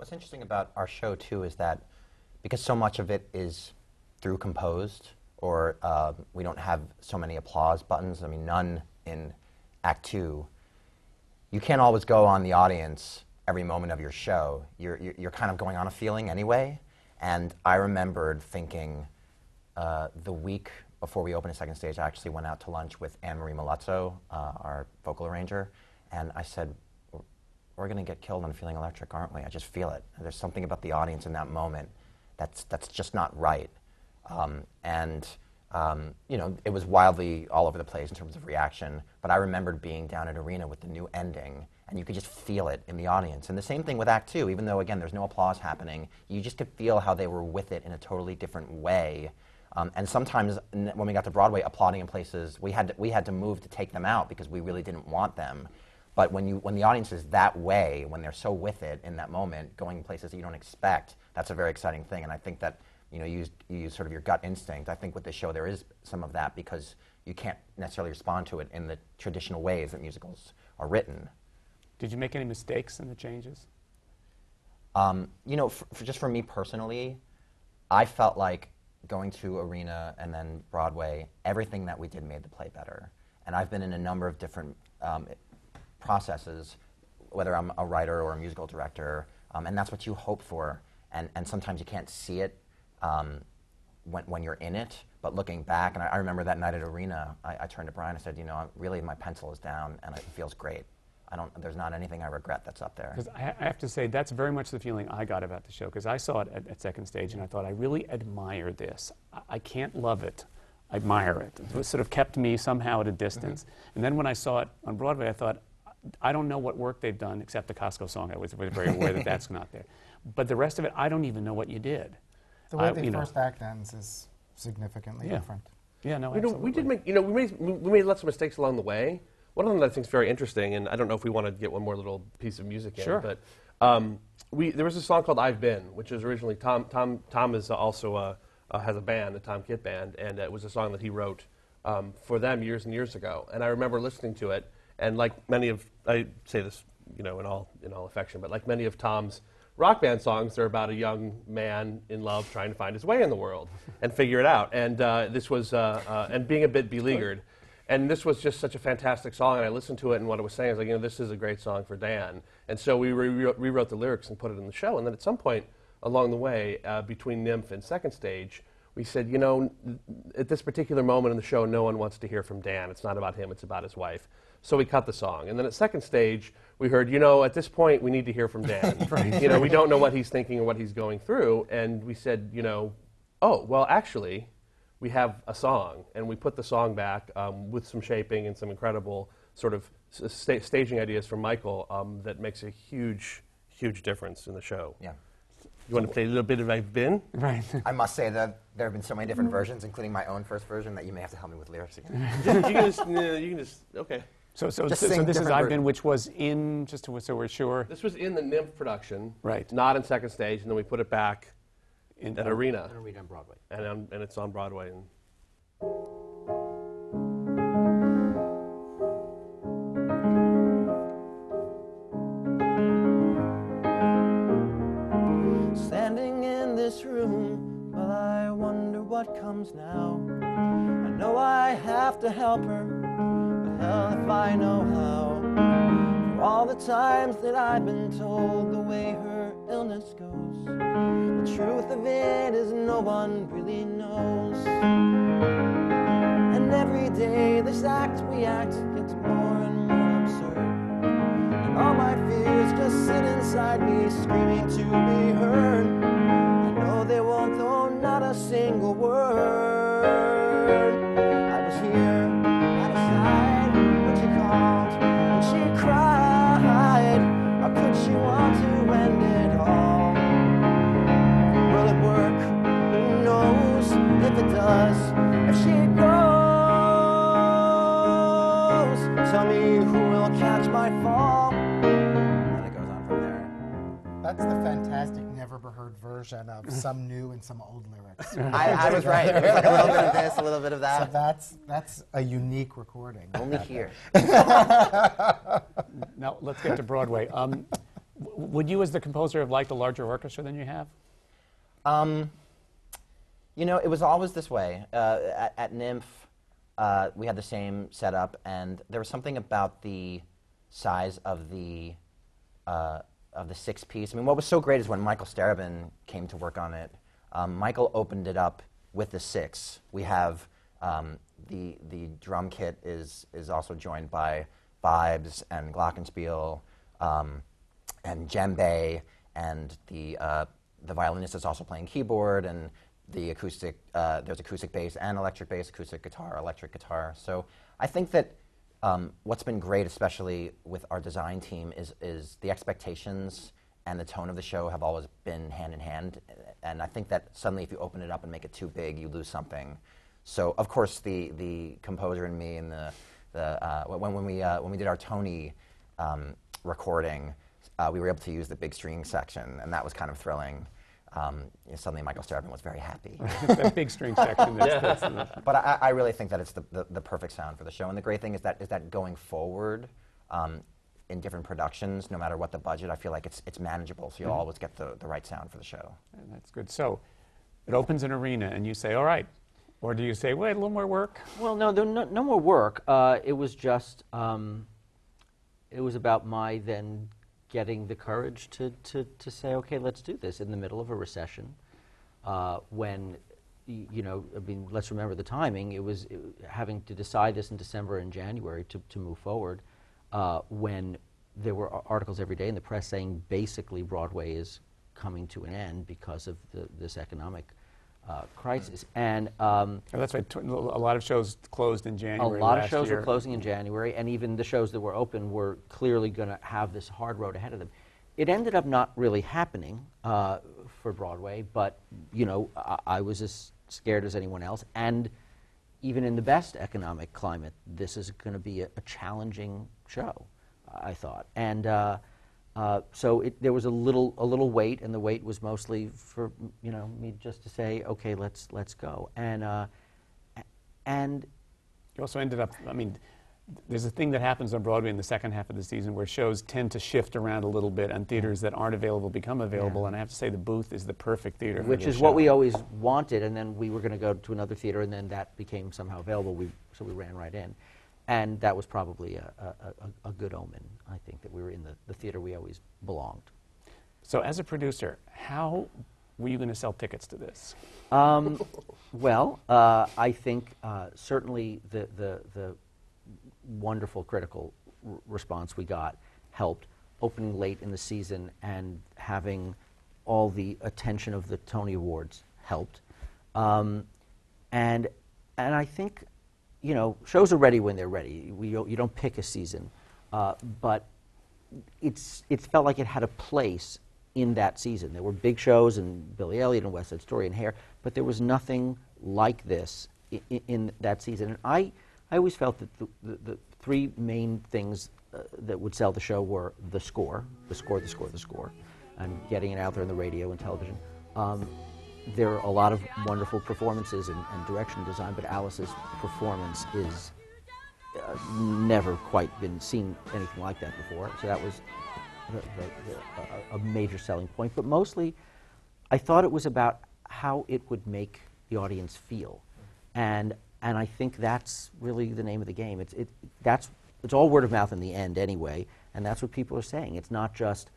S2: What's interesting about our show too is that because so much of it is through composed, or uh, we don't have so many applause buttons. I mean, none in Act Two. You can't always go on the audience every moment of your show. You're you're, you're kind of going on a feeling anyway. And I remembered thinking uh, the week before we opened a second stage, I actually went out to lunch with Anne Marie Milazzo, uh, our vocal arranger, and I said, we're going to get killed on Feeling Electric, aren't we? I just feel it. There's something about the audience in that moment that's, that's just not right. Um, and, um, you know, it was wildly all over the place in terms of reaction, but I remembered being down at Arena with the new ending, and you could just feel it in the audience. And the same thing with Act Two, even though, again, there's no applause happening, you just could feel how they were with it in a totally different way. Um, and sometimes when we got to Broadway, applauding in places, we had, to, we had to move to take them out because we really didn't want them. But when, you, when the audience is that way, when they're so with it in that moment, going places that you don't expect, that's a very exciting thing. And I think that you know, you use, you use sort of your gut instinct. I think with this show there is some of that because you can't necessarily respond to it in the traditional ways that musicals are written.
S1: Did you make any mistakes in the changes?
S2: Um, you know, for, for just for me personally, I felt like going to Arena and then Broadway, everything that we did made the play better. And I've been in a number of different um, processes, whether I'm a writer or a musical director, um, and that's what you hope for. And, and sometimes you can't see it um, when, when you're in it. But looking back, and I, I remember that night at Arena, I, I turned to Brian and said, you know, really my pencil is down and it feels great. I don't, there's not anything I regret that's up there.
S1: Because I, I have to say, that's very much the feeling I got about the show. Because I saw it at, at second stage, and I thought, I really admire this. I, I can't love it, I admire it. It sort of kept me somehow at a distance. And then when I saw it on Broadway, I thought, I don't know what work they've done except the Costco song. I was very aware that that's not there. But the rest of it, I don't even know what you did.
S4: The way
S1: I-
S4: the
S1: you know.
S4: first act ends is significantly
S1: Yeah.
S4: different.
S1: Yeah, no,
S3: You know, we did make, you know, we made, we we made lots of mistakes along the way. One of them that I think is very interesting, and I don't know if we want to get one more little piece of music in,
S1: Sure.
S3: but um, we, there was a song called "I've Been," which is originally Tom. Tom, Tom is also a, uh, has a band, the Tom Kitt Band, and it was a song that he wrote um, for them years and years ago. And I remember listening to it, and like many of, I say this, you know, in all in all affection, but like many of Tom's rock band songs, they're about a young man in love trying to find his way in the world and figure it out. And uh, this was, uh, uh, and being a bit beleaguered. And this was just such a fantastic song, and I listened to it, and what it was saying I was like, you know, this is a great song for Dan. And so we re- rewrote the lyrics and put it in the show. And then at some point along the way, uh, between NYMF and Second Stage, we said, you know, at this particular moment in the show, no one wants to hear from Dan. It's not about him, it's about his wife. So we cut the song. And then at second stage, we heard, you know, at this point, we need to hear from Dan. [LAUGHS] [LAUGHS] You know, we don't know what he's thinking or what he's going through. And we said, you know, oh, well, actually, we have a song. And we put the song back um, with some shaping and some incredible sort of s- sta- staging ideas from Michael um, that makes a huge, huge difference in the show.
S2: Yeah.
S3: You want to play a little bit of I've Been?
S1: Right. [LAUGHS]
S2: I must say that there have been so many different versions, including my own first version, that you may have to help me with lyrics again.
S3: you can just, you can just, okay.
S1: So, so, so, so this is I've Been, which was in, just to, so we're sure,
S3: This was in the NYMF production.
S1: Right.
S3: Not in second stage, and then we put it back
S1: in
S3: an Arena,
S5: I'm gonna read on Broadway.
S3: and, on, and it's on Broadway. And
S7: Standing in this room while I wonder what comes now. I know I have to help her, but if I know how. For all the times that I've been told the way her illness goes, the truth of it is no one really knows. And every day this act we act gets more and more absurd. And all my fears just sit inside me, screaming to be heard. I know they won't, though not a single word.
S4: That's the fantastic, never heard version of [LAUGHS] some new and some old lyrics. [LAUGHS]
S2: I, I was right. It was like a little bit of this, a little bit of
S4: So
S2: that.
S4: that's that's a unique recording.
S2: Only here. [LAUGHS]
S1: Now, let's get to Broadway. Um, would you, as the composer, have liked a larger orchestra than you have?
S2: Um, you know, it was always this way. Uh, at, at NYMF, uh, we had the same setup, and there was something about the size of the uh, of the six piece. I mean, what was so great is when Michael Starobin came to work on it. Um, Michael opened it up with the six. We have um, the the drum kit is is also joined by vibes and glockenspiel. Um, and djembe, and the uh, the violinist is also playing keyboard, and the acoustic uh, there's acoustic bass and electric bass, acoustic guitar, electric guitar. So I think that um, what's been great, especially with our design team, is is the expectations and the tone of the show have always been hand in hand, and I think that suddenly if you open it up and make it too big, you lose something. So of course the the composer and me and the the uh, when when we uh, when we did our Tony um, recording, uh, we were able to use the big string section, and that was kind of thrilling. Um, you know, suddenly, Michael Starobin was very happy. [LAUGHS]
S1: That big string section that's, that's
S2: but I, I really think that it's the, the, the perfect sound for the show. And the great thing is that is that going forward, um, in different productions, no matter what the budget, I feel like it's it's manageable. So you'll always get the, the right sound for the show.
S1: And That's good. So it opens an arena, and you say, all right. Or do you say, wait, a little more work?
S5: Well, no, there no, no more work. Uh, it was just, um, it was about my then getting the courage to, to, to say, okay, let's do this in the middle of a recession, uh, when, you know, I mean, let's remember the timing. It was it, having to decide this in December and January to, to move forward, uh, when there were articles every day in the press saying basically Broadway is coming to an end because of the, this economic uh, crisis. And um,
S1: Oh, that's right. tw- A lot of shows closed in January.
S5: a lot of shows
S1: year.
S5: were closing in January, and even the shows that were open were clearly going to have this hard road ahead of them. It ended up not really happening uh, for Broadway, but you know, I, I was as scared as anyone else. And even in the best economic climate, this is going to be a, a challenging show, I thought. And uh, uh, so it, there was a little a little wait, and the wait was mostly for you know me just to say, okay, let's let's go. And uh, and
S1: You also ended up, I mean, there's a thing that happens on Broadway in the second half of the season where shows tend to shift around a little bit and theaters that aren't available become available. And I have to say, the booth is the perfect theater
S5: which is what
S1: show.
S5: we always wanted, and then we were going to go to another theater, and then that became somehow available. We, so we ran right in, and that was probably a, a, a, a good omen. I think that we were in the, the theater we always belonged.
S1: So, as a producer, how were you going to sell tickets to this?
S5: Um, well, uh, I think uh, certainly the, the, the wonderful critical r- response we got helped. Opening late in the season and having all the attention of the Tony Awards helped. Um, and, and I think, you know, shows are ready when they're ready. We, you don't pick a season. Uh, but it's, it felt like it had a place in that season. There were big shows and Billy Elliot and West Side Story and Hair, but there was nothing like this in, in that season. And I, I always felt that the, the, the three main things uh, that would sell the show were the score, the score, the score, the score, and getting it out there on the radio and television, um, there are a lot of wonderful performances and, and direction design, but Alice's performance is uh, never quite been seen anything like that before. So that was the, the, the, a, a major selling point. But mostly, I thought it was about how it would make the audience feel, and and I think that's really the name of the game. It's it that's it's all word of mouth in the end anyway, and that's what people are saying. It's not just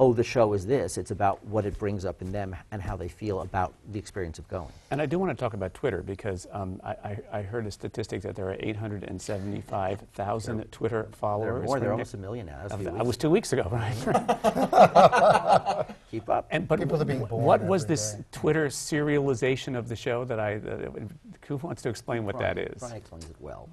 S5: oh the show is this. It's about what it brings up in them and how they feel about the experience of going.
S1: And I do want to talk about Twitter because um, I, I, I heard a statistic that there are 875,000 Twitter followers.
S5: There are more. They're almost a million now. That's a few
S1: That was two weeks ago, [LAUGHS] right?
S5: Keep up.
S1: And but
S4: People are being born
S1: what was this
S4: day.
S1: Twitter serialization of the show that I? Uh, who wants to explain what that is?
S5: Brian explains it well.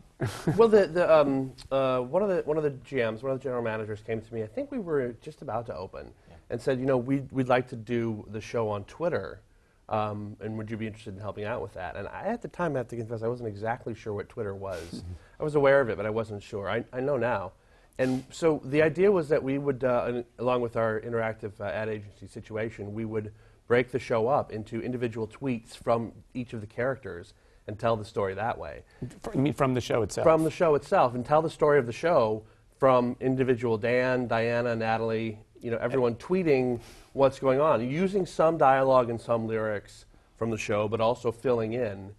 S3: Well, the, the, um, uh, one, of the, one of the GMs, one of the general managers came to me, I think we were just about to open, and said, you know, we'd, we'd like to do the show on Twitter, um, and would you be interested in helping out with that? And I, at the time, I have to confess, I wasn't exactly sure what Twitter was. [LAUGHS] I was aware of it, but I wasn't sure. I, I know now. And so the idea was that we would, uh, along with our interactive uh, ad agency situation, we would break the show up into individual tweets from each of the characters and tell the story that way
S1: I mean, from the show itself.
S3: from the show itself and tell the story of the show from individual Dan, Diana, Natalie, you know, everyone tweeting what's going on, using some dialogue and some lyrics from the show, but also filling in.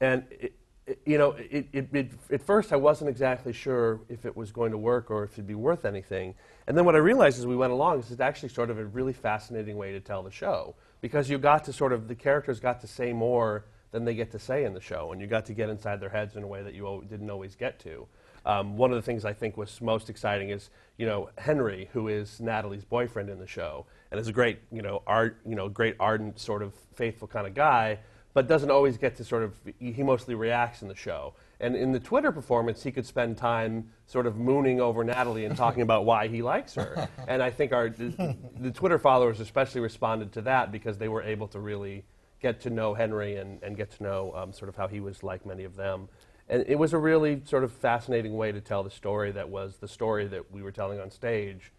S3: And it, it, you know, it, it, it, at first I wasn't exactly sure if it was going to work or if it'd be worth anything. And then what I realized as we went along is it's actually sort of a really fascinating way to tell the show because you got to sort of the characters got to say more than they get to say in the show, and you got to get inside their heads in a way that you didn't always get to. Um, one of the things I think was most exciting is, you know, Henry, who is Natalie's boyfriend in the show, and is a great, you know, art, you know, great ardent sort of faithful kind of guy, but doesn't always get to sort of. He mostly reacts in the show, and in the Twitter performance, he could spend time sort of mooning over Natalie and talking about why he likes her. And I think our the Twitter followers especially responded to that because they were able to really get to know Henry and, and get to know um, sort of how he was like many of them. And it was a really sort of fascinating way to tell the story that was the story that we were telling on stage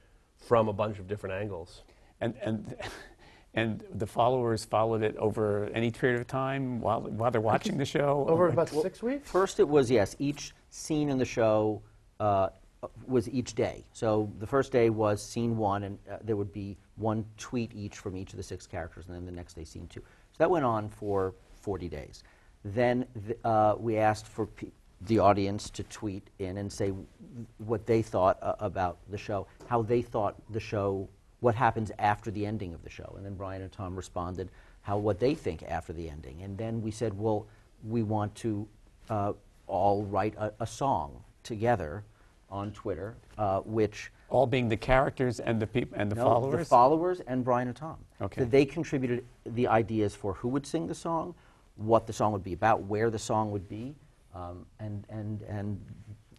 S3: from a bunch of different angles.
S1: and and and the followers followed it over any period of time while while they're watching the show.
S3: Over
S1: Or-
S3: about six weeks?
S5: First, it was yes. Each scene in the show uh, was each day. So the first day was scene one, and uh, there would be one tweet each from each of the six characters, and then the next day scene two. That went on for 40 days. Then th- uh, we asked for pe- the audience to tweet in and say what they thought uh, about the show, how they thought the show, what happens after the ending of the show, and then Brian and Tom responded how what they think after the ending, and then we said, well, we want to uh, all write a, a song together on Twitter, uh, which
S1: all being the characters and the people and the
S5: no,
S1: followers.
S5: the followers and Brian and Tom.
S1: Okay.
S5: So they contributed the ideas for who would sing the song, what the song would be about, where the song would be, um, and and and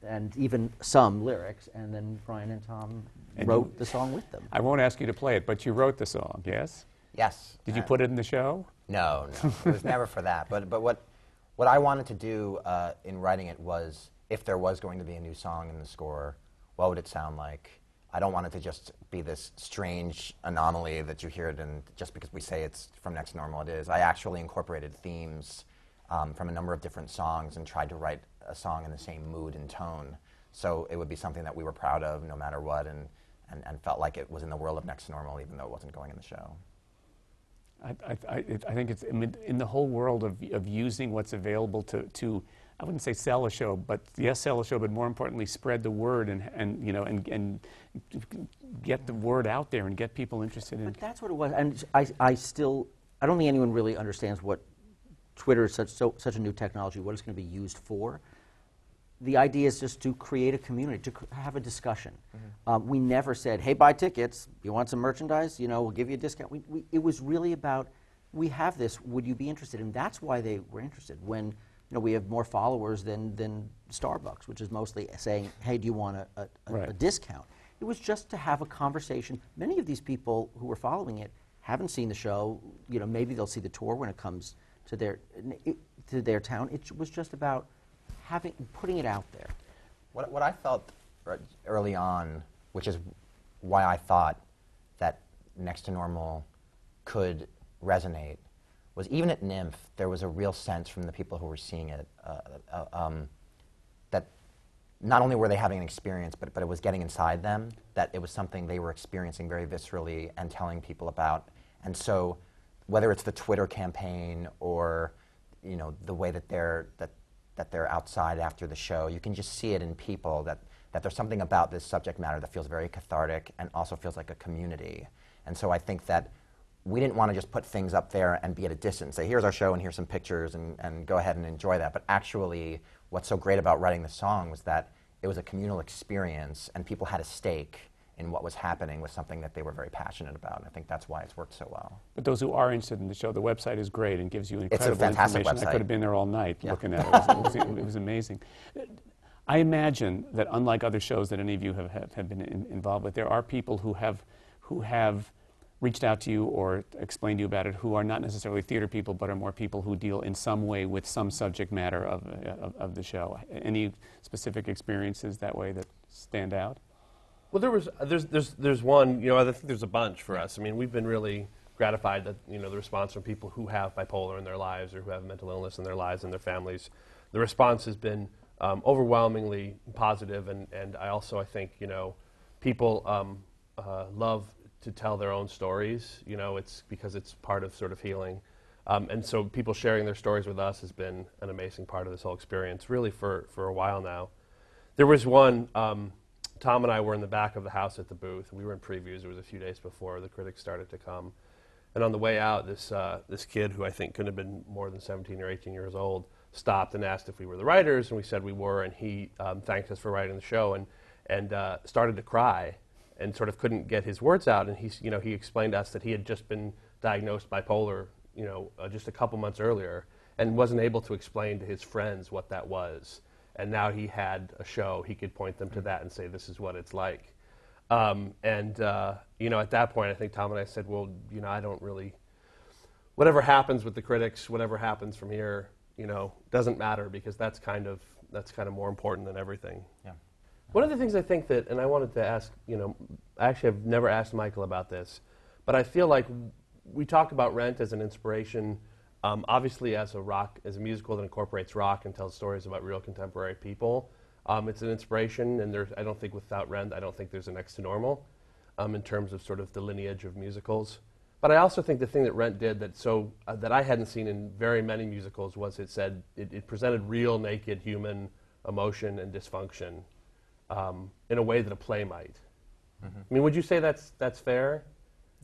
S5: and even some lyrics. And then Brian and Tom
S1: And
S5: wrote
S1: you-
S5: the song with them.
S1: I won't ask you to play it, but you wrote the song, yes?
S2: Yes.
S1: Did you
S2: Uh,
S1: put it in the show?
S2: No, no. it was never for that. But, but what, what I wanted to do uh, in writing it was if there was going to be a new song in the score, what would it sound like? I don't want it to just be this strange anomaly that you hear it in just because we say it's from Next Normal it is. I actually incorporated themes um, from a number of different songs and tried to write a song in the same mood and tone. So it would be something that we were proud of no matter what and, and, and felt like it was in the world of Next Normal even though it wasn't going in the show.
S1: I, I, I, I think it's in the whole world of, of using what's available to, to, I wouldn't say sell a show, but yes, sell a show, but more importantly, spread the word and, and you know, and, and get the word out there and get people interested in.
S5: But that's what it was. And I, I still, I don't think anyone really understands what Twitter is such, so, such a new technology, what it's going to be used for. The idea is just to create a community, to cr- have a discussion. Um, we never said, hey, buy tickets. You want some merchandise? You know, we'll give you a discount. We, we, it was really about, we have this. Would you be interested? And that's why they were interested. When you know, we have more followers than, than Starbucks, which is mostly saying, hey, do you want a, a, a, a discount? It was just to have a conversation. Many of these people who were following it haven't seen the show. You know, maybe they'll see the tour when it comes to their it, to their town. It was just about having putting it out there.
S2: What, what I felt er, early on, which is why I thought that Next to Normal could resonate, was even at NYMF, there was a real sense from the people who were seeing it uh, uh, um, that not only were they having an experience, but, but it was getting inside them, that it was something they were experiencing very viscerally and telling people about. And so, whether it's the Twitter campaign or you know, the way that they're, that, that they're outside after the show, you can just see it in people that, that there's something about this subject matter that feels very cathartic and also feels like a community. And so I think that we didn't want to just put things up there and be at a distance, say, here's our show and here's some pictures and, and go ahead and enjoy that. But actually, what's so great about writing the song was that it was a communal experience and people had a stake in what was happening with something that they were very passionate about. And I think that's why it's worked so well.
S1: But those who are interested in the show, the website is great and gives you incredible it's a
S2: fantastic
S1: information. I could have been there all night
S2: Yeah.
S1: looking at it. It was, it, was, it was amazing. I imagine that unlike other shows that any of you have, have, have been in, involved with, there are people who have, who have reached out to you or explained to you about it who are not necessarily theater people but are more people who deal in some way with some subject matter of, uh, of, of the show. Any specific experiences that way that stand out?
S3: Well, there was there's there's there's one. You know, I think there's a bunch for us. I mean, we've been really gratified that you know the response from people who have bipolar in their lives or who have mental illness in their lives and their families. The response has been um, overwhelmingly positive, and and I also I think you know people um, uh, love to tell their own stories. You know, it's because it's part of sort of healing. Um, and so people sharing their stories with us has been an amazing part of this whole experience, really for, for a while now. There was one, um, Tom and I were in the back of the house at the booth. We were in previews. It was a few days before the critics started to come. And on the way out, this, uh, this kid, who I think couldn't have been more than 17 or 18 years old, stopped and asked if we were the writers, and we said we were, and he um, thanked us for writing the show and, and uh, started to cry and sort of couldn't get his words out. And he, you know, he explained to us that he had just been diagnosed bipolar, you know, uh, just a couple months earlier, and wasn't able to explain to his friends what that was. And now he had a show; he could point them to that and say, "This is what it's like." Um, and uh, you know, at that point, I think Tom and I said, "Well, you know, I don't really. Whatever happens with the critics, whatever happens from here, you know, doesn't matter because that's kind of that's kind of more important than everything."
S2: Yeah.
S3: One of the things I think that, and I wanted to ask, you know, actually I've never asked Michael about this, but I feel like we talk about Rent as an inspiration, um, obviously as a rock, as a musical that incorporates rock and tells stories about real contemporary people. Um, it's an inspiration, and there's, I don't think without Rent, I don't think there's a next to normal um, in terms of sort of the lineage of musicals. But I also think the thing that Rent did that so uh, that I hadn't seen in very many musicals was it said it, it presented real naked human emotion and dysfunction um, in a way that a play might. I mean, would you say that's that's fair?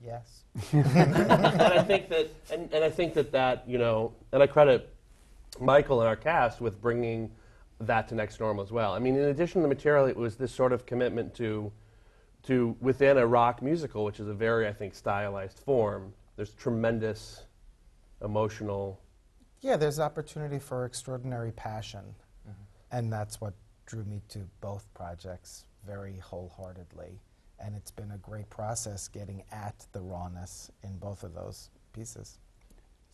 S4: Yes. [LAUGHS] [LAUGHS]
S3: and I think that, and, and I think that that you know, and I credit Michael and our cast with bringing that to Next Normal as well. I mean, in addition to the material, it was this sort of commitment to, to within a rock musical, which is a very, I think, stylized form. There's tremendous emotional.
S4: Yeah, there's opportunity for extraordinary passion, and that's what drew me to both projects very wholeheartedly. And it's been a great process getting at the rawness in both of those pieces.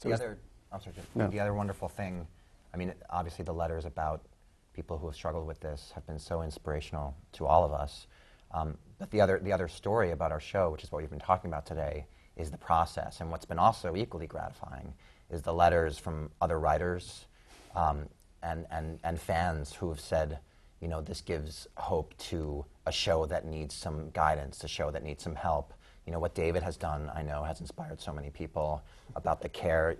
S2: the other, I'm sorry,
S1: No.
S2: the other wonderful thing, I mean, obviously the letters about people who have struggled with this have been so inspirational to all of us. Um, but the other, the other story about our show, which is what we've been talking about today, is the process. And what's been also equally gratifying is the letters from other writers um, and, and, and fans who have said, you know, this gives hope to a show that needs some guidance, a show that needs some help. You know, what David has done, I know, has inspired so many people about the care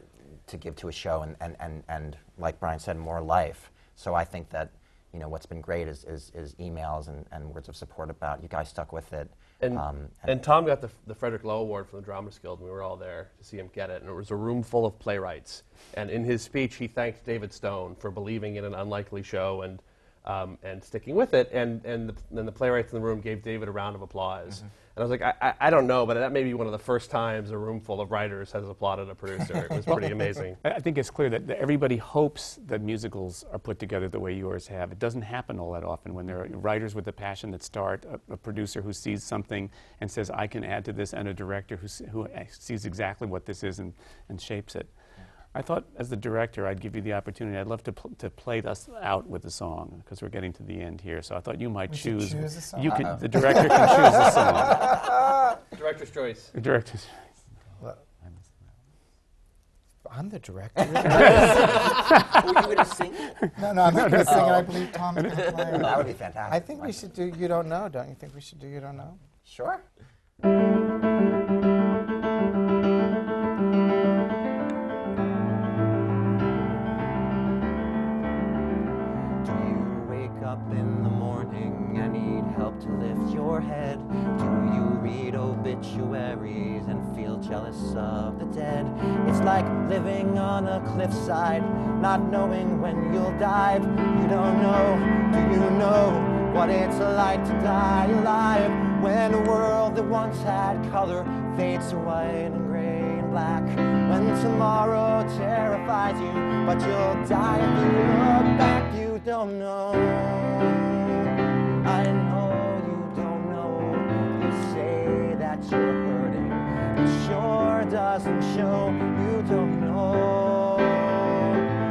S2: to give to a show and, and, and, and like Brian said, more life. So I think that, you know, what's been great is, is, is emails and, and words of support about you guys stuck with it.
S3: And,
S2: Um,
S3: and Tom got the, the Frederick Loewe Award from the Drama Guild, and we were all there to see him get it. And it was a room full of playwrights. And in his speech, he thanked David Stone for believing in an unlikely show and, um, and sticking with it. And, and the, then the playwrights in the room gave David a round of applause. And I was like, I, I, I don't know, but that may be one of the first times a room full of writers has applauded a producer. It was [LAUGHS] pretty amazing.
S1: I think it's clear that that everybody hopes that musicals are put together the way yours have. It doesn't happen all that often when there are writers with a passion that start, a, a producer who sees something and says, I can add to this, and a director who, who uh, sees exactly what this is and, and shapes it. I thought, as the director, I'd give you the opportunity. I'd love to, pl- to play us out with a song because we're getting to the end here. So I thought you might
S4: We
S1: choose.
S4: choose a song?
S1: You can, the director can choose a song. [LAUGHS]
S3: Director's choice.
S1: The director's.
S4: Well, I'm the director. [LAUGHS]
S5: Were you going to sing it?
S4: no, no, I'm not going to sing it. I believe Tom's going [LAUGHS] to play it.
S7: That would be fantastic.
S4: I think we should do You Don't Know. Don't you think we should do You Don't Know?
S7: Sure. Lift your head? Do you read obituaries and feel jealous of the dead? It's like living on a cliffside, not knowing when you'll dive. You don't know, do you know what it's like to die alive? When a world that once had color fades to white and gray and black. When tomorrow terrifies you, but you'll die if you look back. You don't know. Doesn't show. You don't know.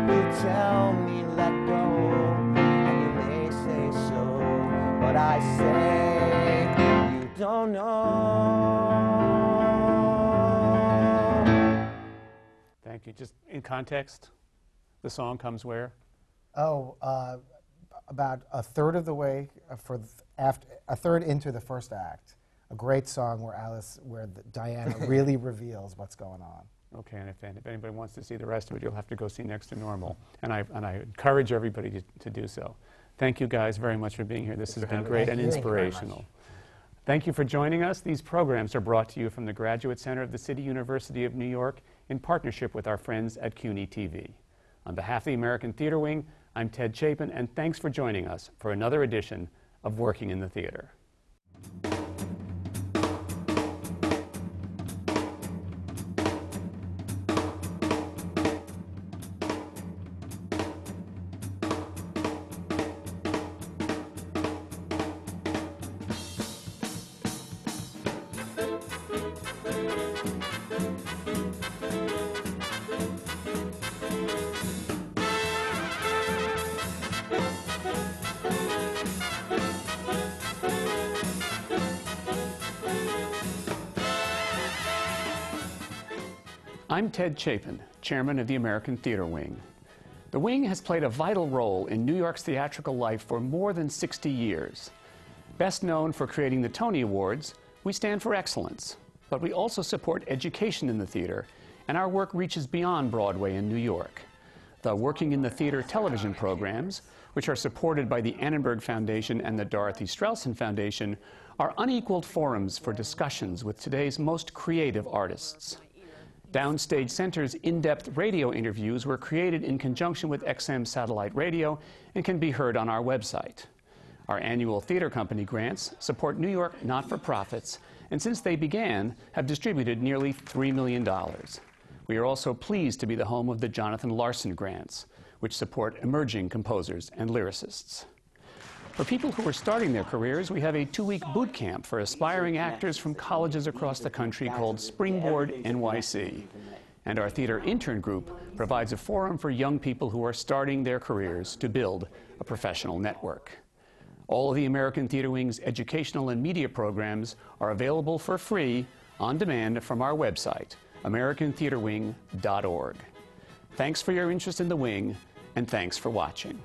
S7: You tell me let go, and you may say so, but I say you don't know.
S1: Thank you. Just in context, the song comes where?
S4: Oh, uh, about a third of the way for th- after a third into the first act. A great song where Alice, where the, Diana [LAUGHS] really reveals what's going on.
S1: Okay, and if, and if anybody wants to see the rest of it, you'll have to go see Next to Normal. And I, and I encourage everybody to, to do so. Thank you guys very much for being here. This has been great and
S7: Thank you. Thank you
S1: inspirational. Thank you for joining us. These programs are brought to you from the Graduate Center of the City University of New York in partnership with our friends at CUNY TV. On behalf of the American Theater Wing, I'm Ted Chapin, and thanks for joining us for another edition of Working in the Theater. I'm Ted Chapin, chairman of the American Theater Wing. The Wing has played a vital role in New York's theatrical life for more than 60 years. Best known for creating the Tony Awards, we stand for excellence, but we also support education in the theater, and our work reaches beyond Broadway in New York. The Working in the Theater television programs, which are supported by the Annenberg Foundation and the Dorothy Strelsin Foundation, are unequaled forums for discussions with today's most creative artists. Downstage Center's in depth radio interviews were created in conjunction with XM Satellite Radio and can be heard on our website. Our annual theater company grants support New York not for profits, and since they began, have distributed nearly $3 million. We are also pleased to be the home of the Jonathan Larson Grants, which support emerging composers and lyricists. For people who are starting their careers, we have a two week boot camp for aspiring actors from colleges across the country called Springboard NYC. And our theater intern group provides a forum for young people who are starting their careers to build a professional network. All of the American Theater Wing's educational and media programs are available for free on demand from our website, AmericanTheaterWing.org. Thanks for your interest in the Wing, and thanks for watching.